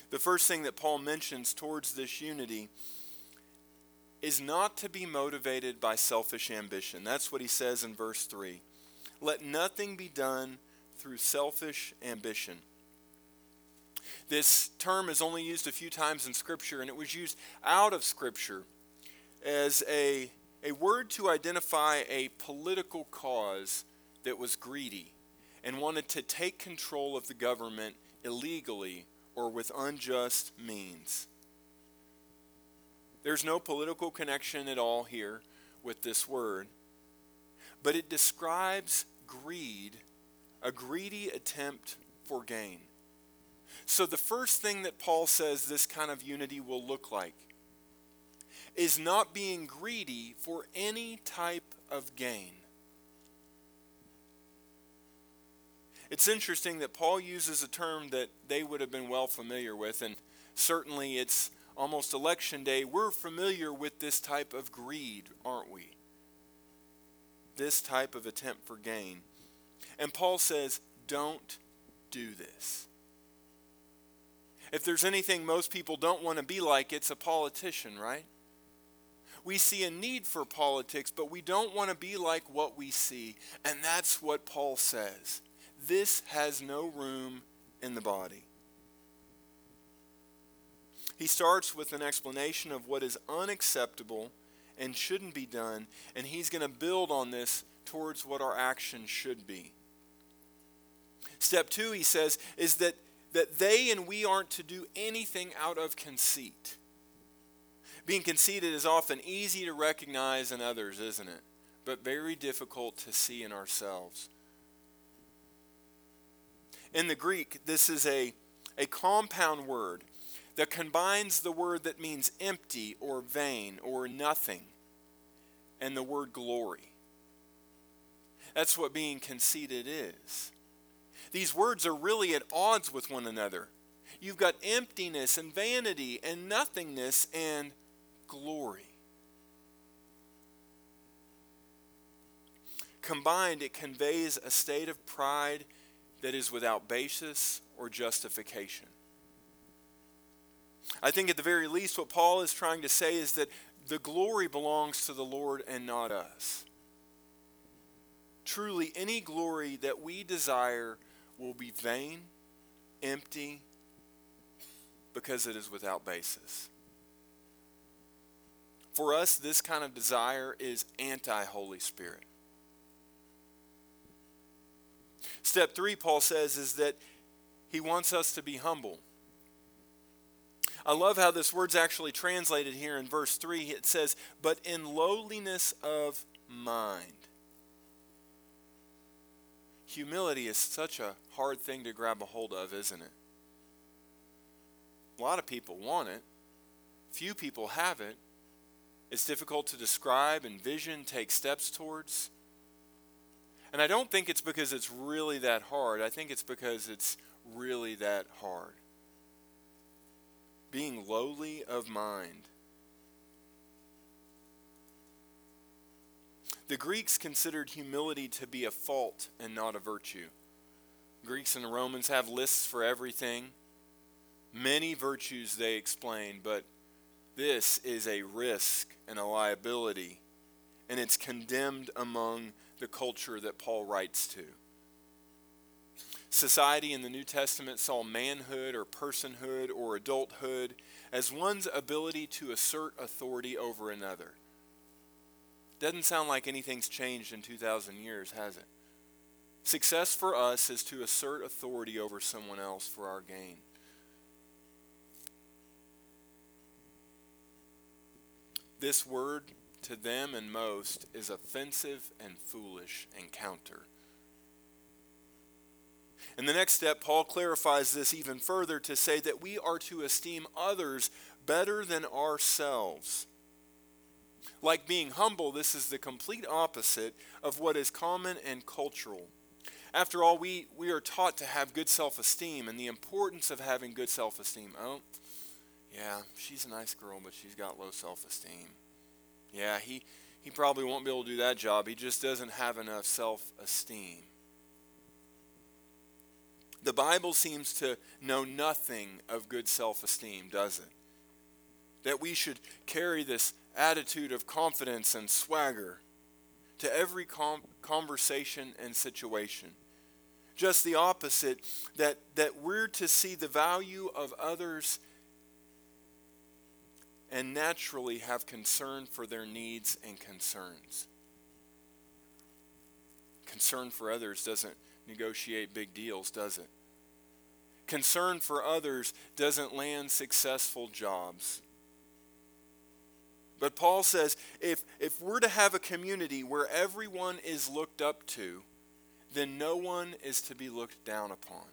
The first thing that Paul mentions towards this unity is not to be motivated by selfish ambition. That's what he says in verse 3. Let nothing be done through selfish ambition. This term is only used a few times in Scripture, and it was used out of Scripture as a, a word to identify a political cause that was greedy and wanted to take control of the government illegally or with unjust means. There's no political connection at all here with this word. but it describes greed, a greedy attempt for gain. So, the first thing that Paul says this kind of unity will look like is not being greedy for any type of gain. It's interesting that Paul uses a term that they would have been well familiar with, and certainly it's almost election day. We're familiar with this type of greed, aren't we? This type of attempt for gain. And Paul says, don't do this. If there's anything most people don't want to be like, it's a politician, right? We see a need for politics, but we don't want to be like what we see. And that's what Paul says. This has no room in the body. He starts with an explanation of what is unacceptable and shouldn't be done, and he's going to build on this towards what our action should be. Step two, he says, is that, that they and we aren't to do anything out of conceit. Being conceited is often easy to recognize in others, isn't it? But very difficult to see in ourselves. In the Greek, this is a, a compound word that combines the word that means empty or vain or nothing and the word glory. That's what being conceited is. These words are really at odds with one another. You've got emptiness and vanity and nothingness and glory. Combined, it conveys a state of pride that is without basis or justification. I think at the very least, what Paul is trying to say is that the glory belongs to the Lord and not us. Truly, any glory that we desire will be vain, empty, because it is without basis. For us, this kind of desire is anti Holy Spirit. Step three, Paul says, is that he wants us to be humble. I love how this word's actually translated here in verse 3. It says, but in lowliness of mind. Humility is such a hard thing to grab a hold of, isn't it? A lot of people want it, few people have it. It's difficult to describe, envision, take steps towards. And I don't think it's because it's really that hard. I think it's because it's really that hard. Being lowly of mind. The Greeks considered humility to be a fault and not a virtue. Greeks and Romans have lists for everything. Many virtues they explain, but this is a risk and a liability, and it's condemned among the culture that Paul writes to. Society in the New Testament saw manhood or personhood or adulthood as one's ability to assert authority over another. Doesn't sound like anything's changed in 2,000 years, has it? Success for us is to assert authority over someone else for our gain. This word to them and most is offensive and foolish and counter. In the next step, Paul clarifies this even further to say that we are to esteem others better than ourselves. Like being humble, this is the complete opposite of what is common and cultural. After all, we, we are taught to have good self esteem and the importance of having good self esteem. Oh, yeah, she's a nice girl, but she's got low self esteem. Yeah, he, he probably won't be able to do that job. He just doesn't have enough self esteem. The Bible seems to know nothing of good self esteem, does it? That we should carry this attitude of confidence and swagger to every com- conversation and situation. Just the opposite, that, that we're to see the value of others and naturally have concern for their needs and concerns. Concern for others doesn't negotiate big deals, does it? Concern for others doesn't land successful jobs. But Paul says if, if we're to have a community where everyone is looked up to, then no one is to be looked down upon.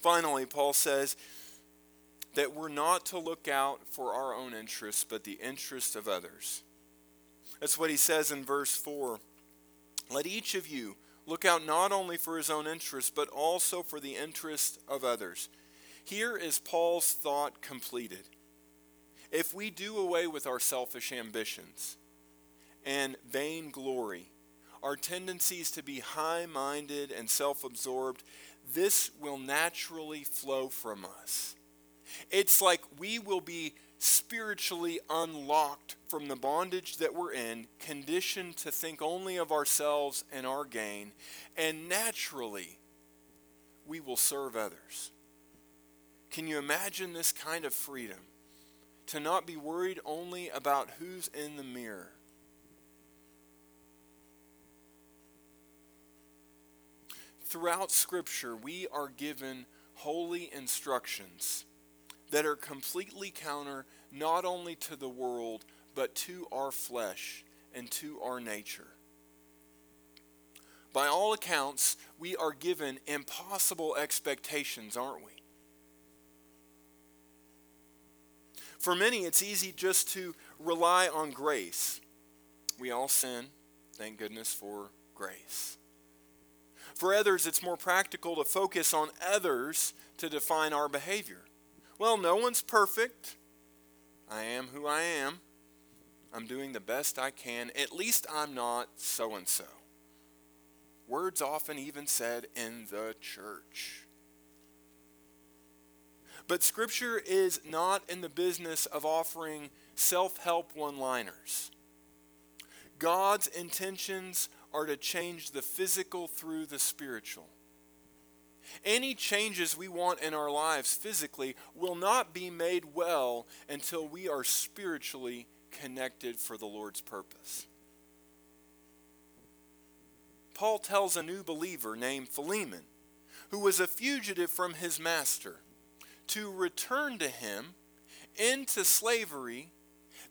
Finally, Paul says that we're not to look out for our own interests, but the interests of others. That's what he says in verse 4. Let each of you look out not only for his own interests, but also for the interest of others. Here is Paul's thought completed. If we do away with our selfish ambitions and vain glory, our tendencies to be high minded and self absorbed, this will naturally flow from us. It's like we will be spiritually unlocked from the bondage that we're in, conditioned to think only of ourselves and our gain, and naturally we will serve others. Can you imagine this kind of freedom? To not be worried only about who's in the mirror. Throughout Scripture, we are given holy instructions that are completely counter not only to the world, but to our flesh and to our nature. By all accounts, we are given impossible expectations, aren't we? For many, it's easy just to rely on grace. We all sin. Thank goodness for grace. For others, it's more practical to focus on others to define our behavior. Well, no one's perfect. I am who I am. I'm doing the best I can. At least I'm not so and so. Words often even said in the church. But Scripture is not in the business of offering self help one liners. God's intentions are to change the physical through the spiritual. Any changes we want in our lives physically will not be made well until we are spiritually connected for the Lord's purpose. Paul tells a new believer named Philemon, who was a fugitive from his master, to return to him into slavery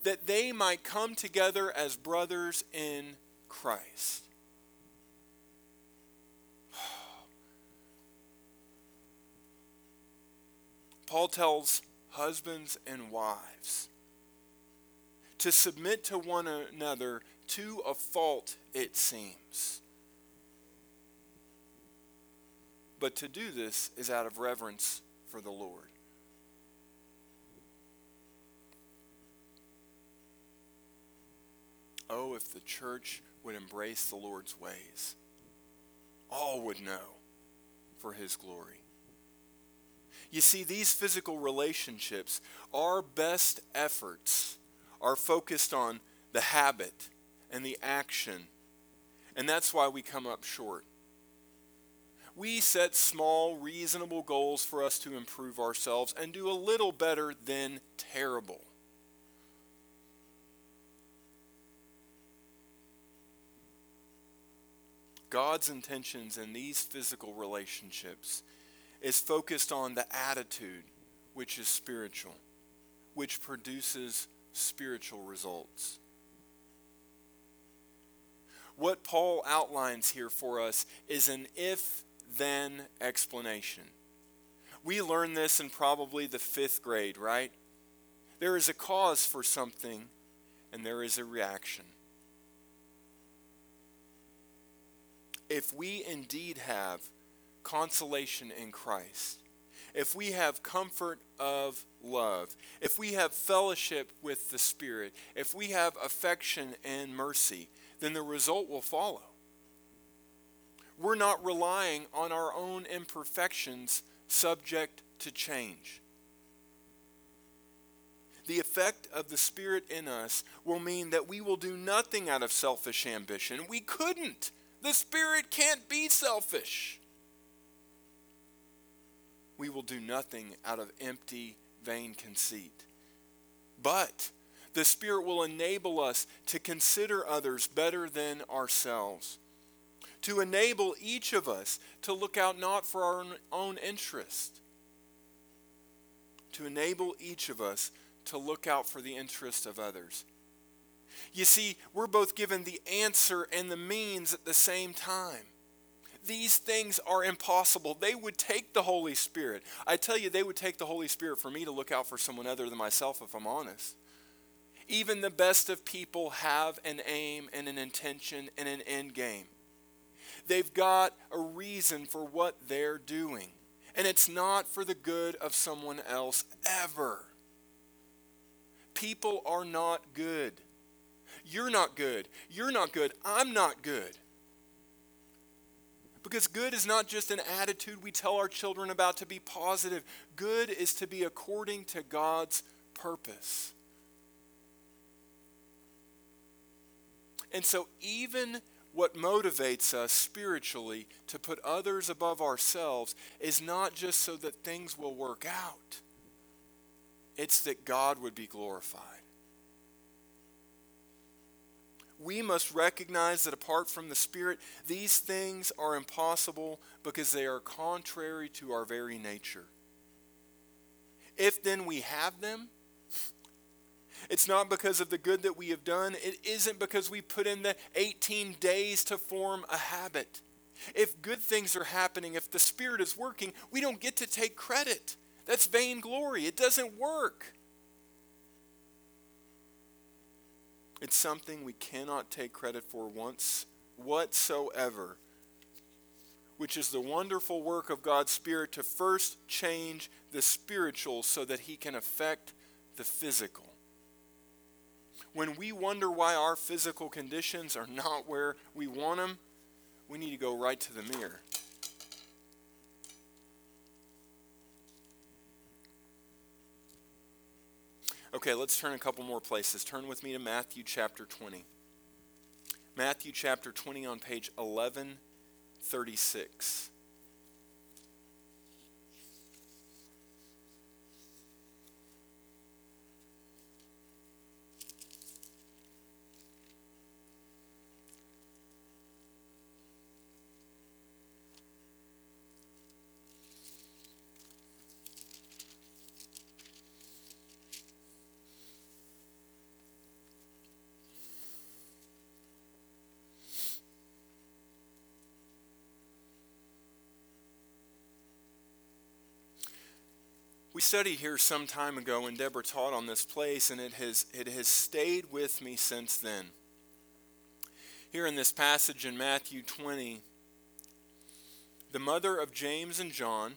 that they might come together as brothers in Christ. Paul tells husbands and wives to submit to one another to a fault, it seems. But to do this is out of reverence for the Lord. Oh, if the church would embrace the Lord's ways, all would know for his glory. You see, these physical relationships, our best efforts are focused on the habit and the action, and that's why we come up short. We set small, reasonable goals for us to improve ourselves and do a little better than terrible. God's intentions in these physical relationships is focused on the attitude, which is spiritual, which produces spiritual results. What Paul outlines here for us is an if then explanation. We learn this in probably the fifth grade, right? There is a cause for something, and there is a reaction. if we indeed have consolation in Christ, if we have comfort of love, if we have fellowship with the Spirit, if we have affection and mercy, then the result will follow. We're not relying on our own imperfections subject to change. The effect of the Spirit in us will mean that we will do nothing out of selfish ambition. We couldn't. The Spirit can't be selfish. We will do nothing out of empty, vain conceit. But the Spirit will enable us to consider others better than ourselves, to enable each of us to look out not for our own interest, to enable each of us to look out for the interest of others. You see, we're both given the answer and the means at the same time. These things are impossible. They would take the Holy Spirit. I tell you, they would take the Holy Spirit for me to look out for someone other than myself, if I'm honest. Even the best of people have an aim and an intention and an end game. They've got a reason for what they're doing. And it's not for the good of someone else ever. People are not good. You're not good. You're not good. I'm not good. Because good is not just an attitude we tell our children about to be positive. Good is to be according to God's purpose. And so, even what motivates us spiritually to put others above ourselves is not just so that things will work out, it's that God would be glorified. We must recognize that apart from the Spirit, these things are impossible because they are contrary to our very nature. If then we have them, it's not because of the good that we have done. It isn't because we put in the 18 days to form a habit. If good things are happening, if the Spirit is working, we don't get to take credit. That's vainglory. It doesn't work. It's something we cannot take credit for once whatsoever, which is the wonderful work of God's Spirit to first change the spiritual so that He can affect the physical. When we wonder why our physical conditions are not where we want them, we need to go right to the mirror. Okay, let's turn a couple more places. Turn with me to Matthew chapter 20. Matthew chapter 20 on page 1136. We studied here some time ago when Deborah taught on this place, and it has, it has stayed with me since then. Here in this passage in Matthew 20, the mother of James and John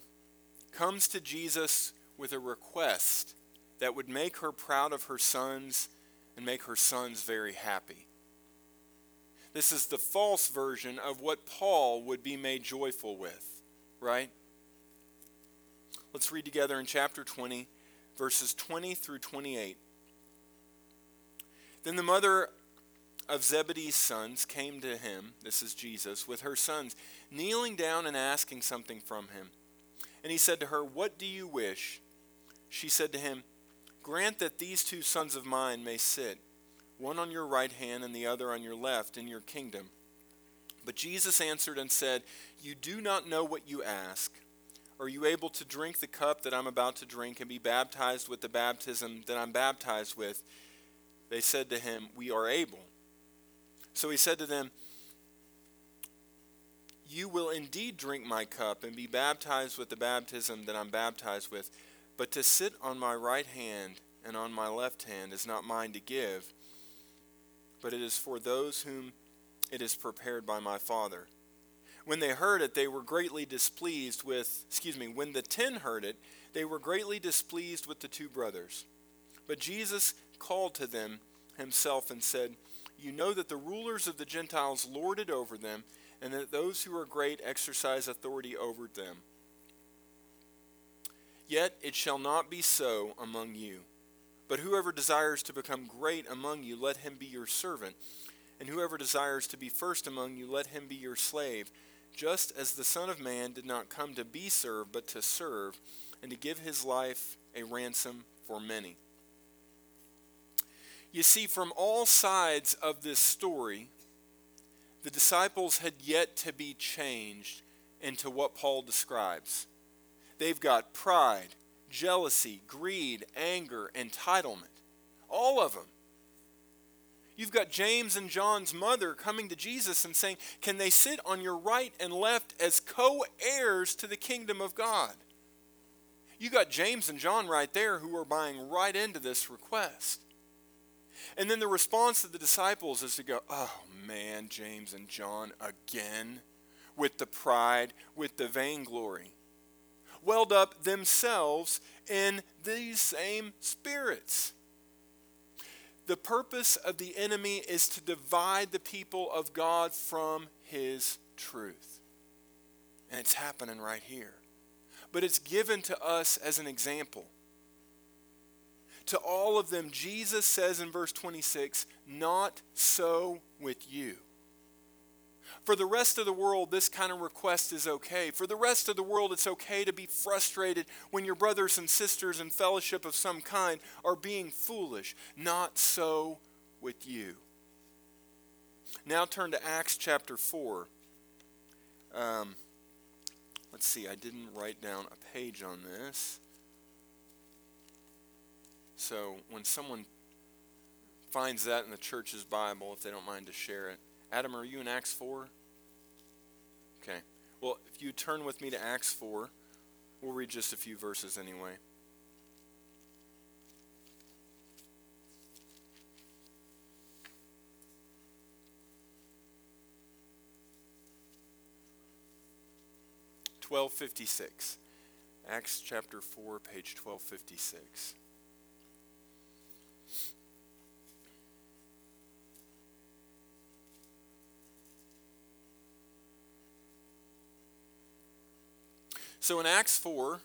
comes to Jesus with a request that would make her proud of her sons and make her sons very happy. This is the false version of what Paul would be made joyful with, right? Let's read together in chapter 20, verses 20 through 28. Then the mother of Zebedee's sons came to him, this is Jesus, with her sons, kneeling down and asking something from him. And he said to her, What do you wish? She said to him, Grant that these two sons of mine may sit, one on your right hand and the other on your left, in your kingdom. But Jesus answered and said, You do not know what you ask. Are you able to drink the cup that I'm about to drink and be baptized with the baptism that I'm baptized with? They said to him, We are able. So he said to them, You will indeed drink my cup and be baptized with the baptism that I'm baptized with, but to sit on my right hand and on my left hand is not mine to give, but it is for those whom it is prepared by my Father. When they heard it, they were greatly displeased with, excuse me, when the ten heard it, they were greatly displeased with the two brothers. But Jesus called to them himself and said, You know that the rulers of the Gentiles lord it over them, and that those who are great exercise authority over them. Yet it shall not be so among you. But whoever desires to become great among you, let him be your servant. And whoever desires to be first among you, let him be your slave just as the Son of Man did not come to be served, but to serve, and to give his life a ransom for many. You see, from all sides of this story, the disciples had yet to be changed into what Paul describes. They've got pride, jealousy, greed, anger, entitlement. All of them. You've got James and John's mother coming to Jesus and saying, Can they sit on your right and left as co heirs to the kingdom of God? You got James and John right there who are buying right into this request. And then the response of the disciples is to go, Oh man, James and John again, with the pride, with the vainglory, welled up themselves in these same spirits. The purpose of the enemy is to divide the people of God from his truth. And it's happening right here. But it's given to us as an example. To all of them, Jesus says in verse 26, Not so with you. For the rest of the world, this kind of request is okay. For the rest of the world, it's okay to be frustrated when your brothers and sisters in fellowship of some kind are being foolish. Not so with you. Now turn to Acts chapter 4. Um, let's see, I didn't write down a page on this. So when someone finds that in the church's Bible, if they don't mind to share it. Adam, are you in Acts 4? Okay. Well, if you turn with me to Acts 4, we'll read just a few verses anyway. Twelve fifty six. Acts chapter four, page twelve fifty six. So in Acts 4,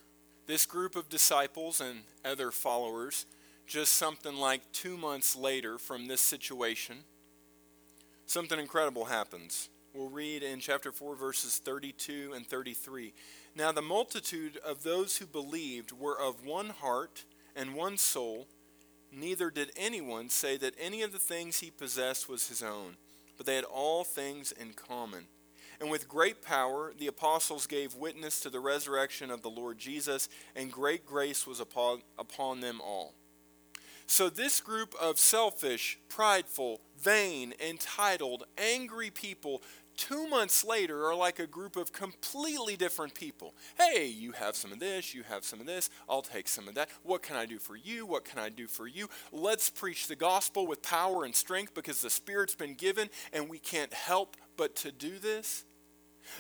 this group of disciples and other followers, just something like two months later from this situation, something incredible happens. We'll read in chapter 4, verses 32 and 33. Now, the multitude of those who believed were of one heart and one soul. Neither did anyone say that any of the things he possessed was his own, but they had all things in common. And with great power, the apostles gave witness to the resurrection of the Lord Jesus, and great grace was upon, upon them all. So, this group of selfish, prideful, vain, entitled, angry people, two months later, are like a group of completely different people. Hey, you have some of this, you have some of this, I'll take some of that. What can I do for you? What can I do for you? Let's preach the gospel with power and strength because the Spirit's been given, and we can't help but to do this.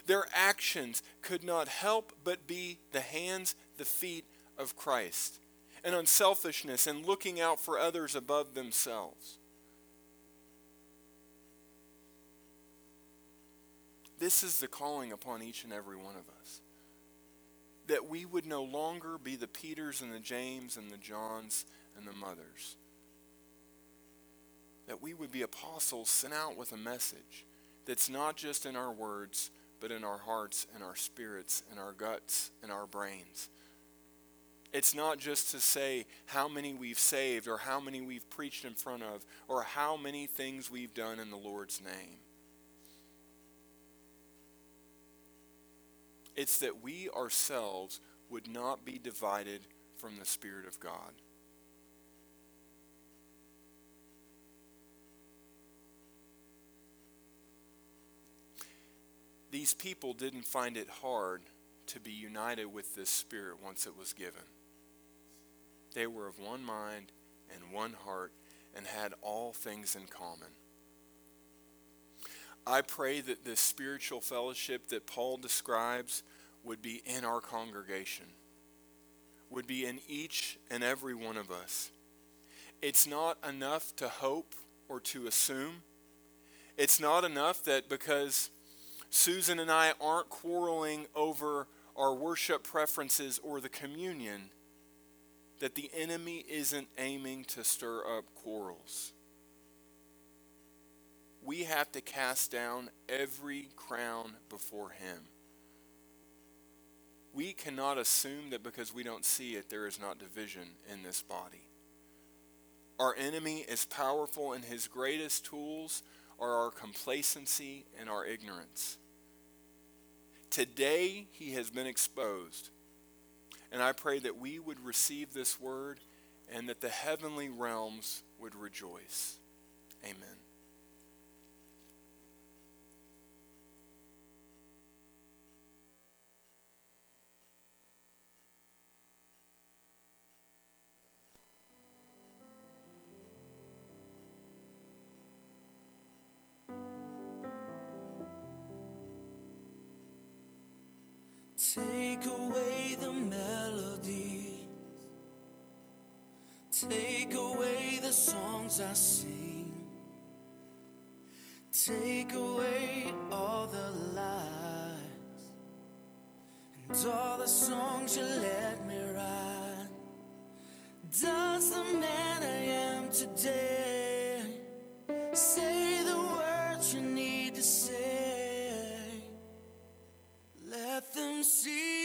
Their actions could not help but be the hands, the feet of Christ, and unselfishness and looking out for others above themselves. This is the calling upon each and every one of us. That we would no longer be the Peters and the James and the Johns and the mothers. That we would be apostles sent out with a message that's not just in our words, but in our hearts and our spirits and our guts and our brains. It's not just to say how many we've saved or how many we've preached in front of or how many things we've done in the Lord's name. It's that we ourselves would not be divided from the Spirit of God. These people didn't find it hard to be united with this Spirit once it was given. They were of one mind and one heart and had all things in common. I pray that this spiritual fellowship that Paul describes would be in our congregation, would be in each and every one of us. It's not enough to hope or to assume. It's not enough that because Susan and I aren't quarreling over our worship preferences or the communion, that the enemy isn't aiming to stir up quarrels. We have to cast down every crown before him. We cannot assume that because we don't see it, there is not division in this body. Our enemy is powerful, and his greatest tools are our complacency and our ignorance. Today, he has been exposed. And I pray that we would receive this word and that the heavenly realms would rejoice. Amen. Take away the melodies, take away the songs I sing, take away all the lies and all the songs you let me write. Does the man I am today say the words you need to say? Let them see.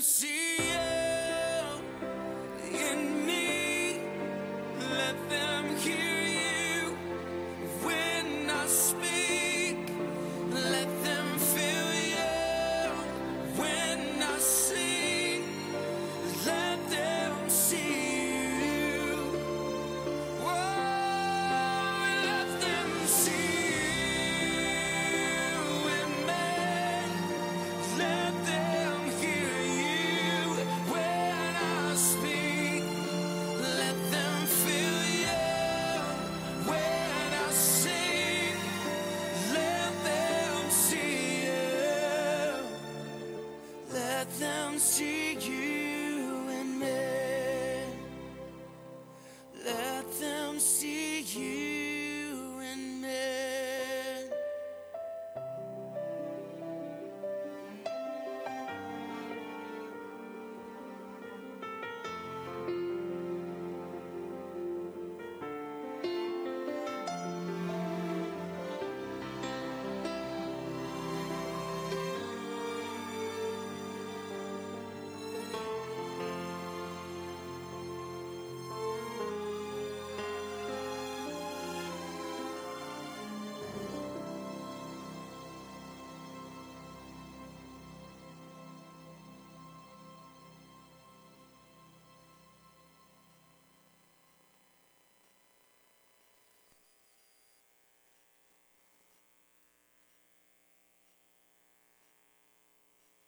see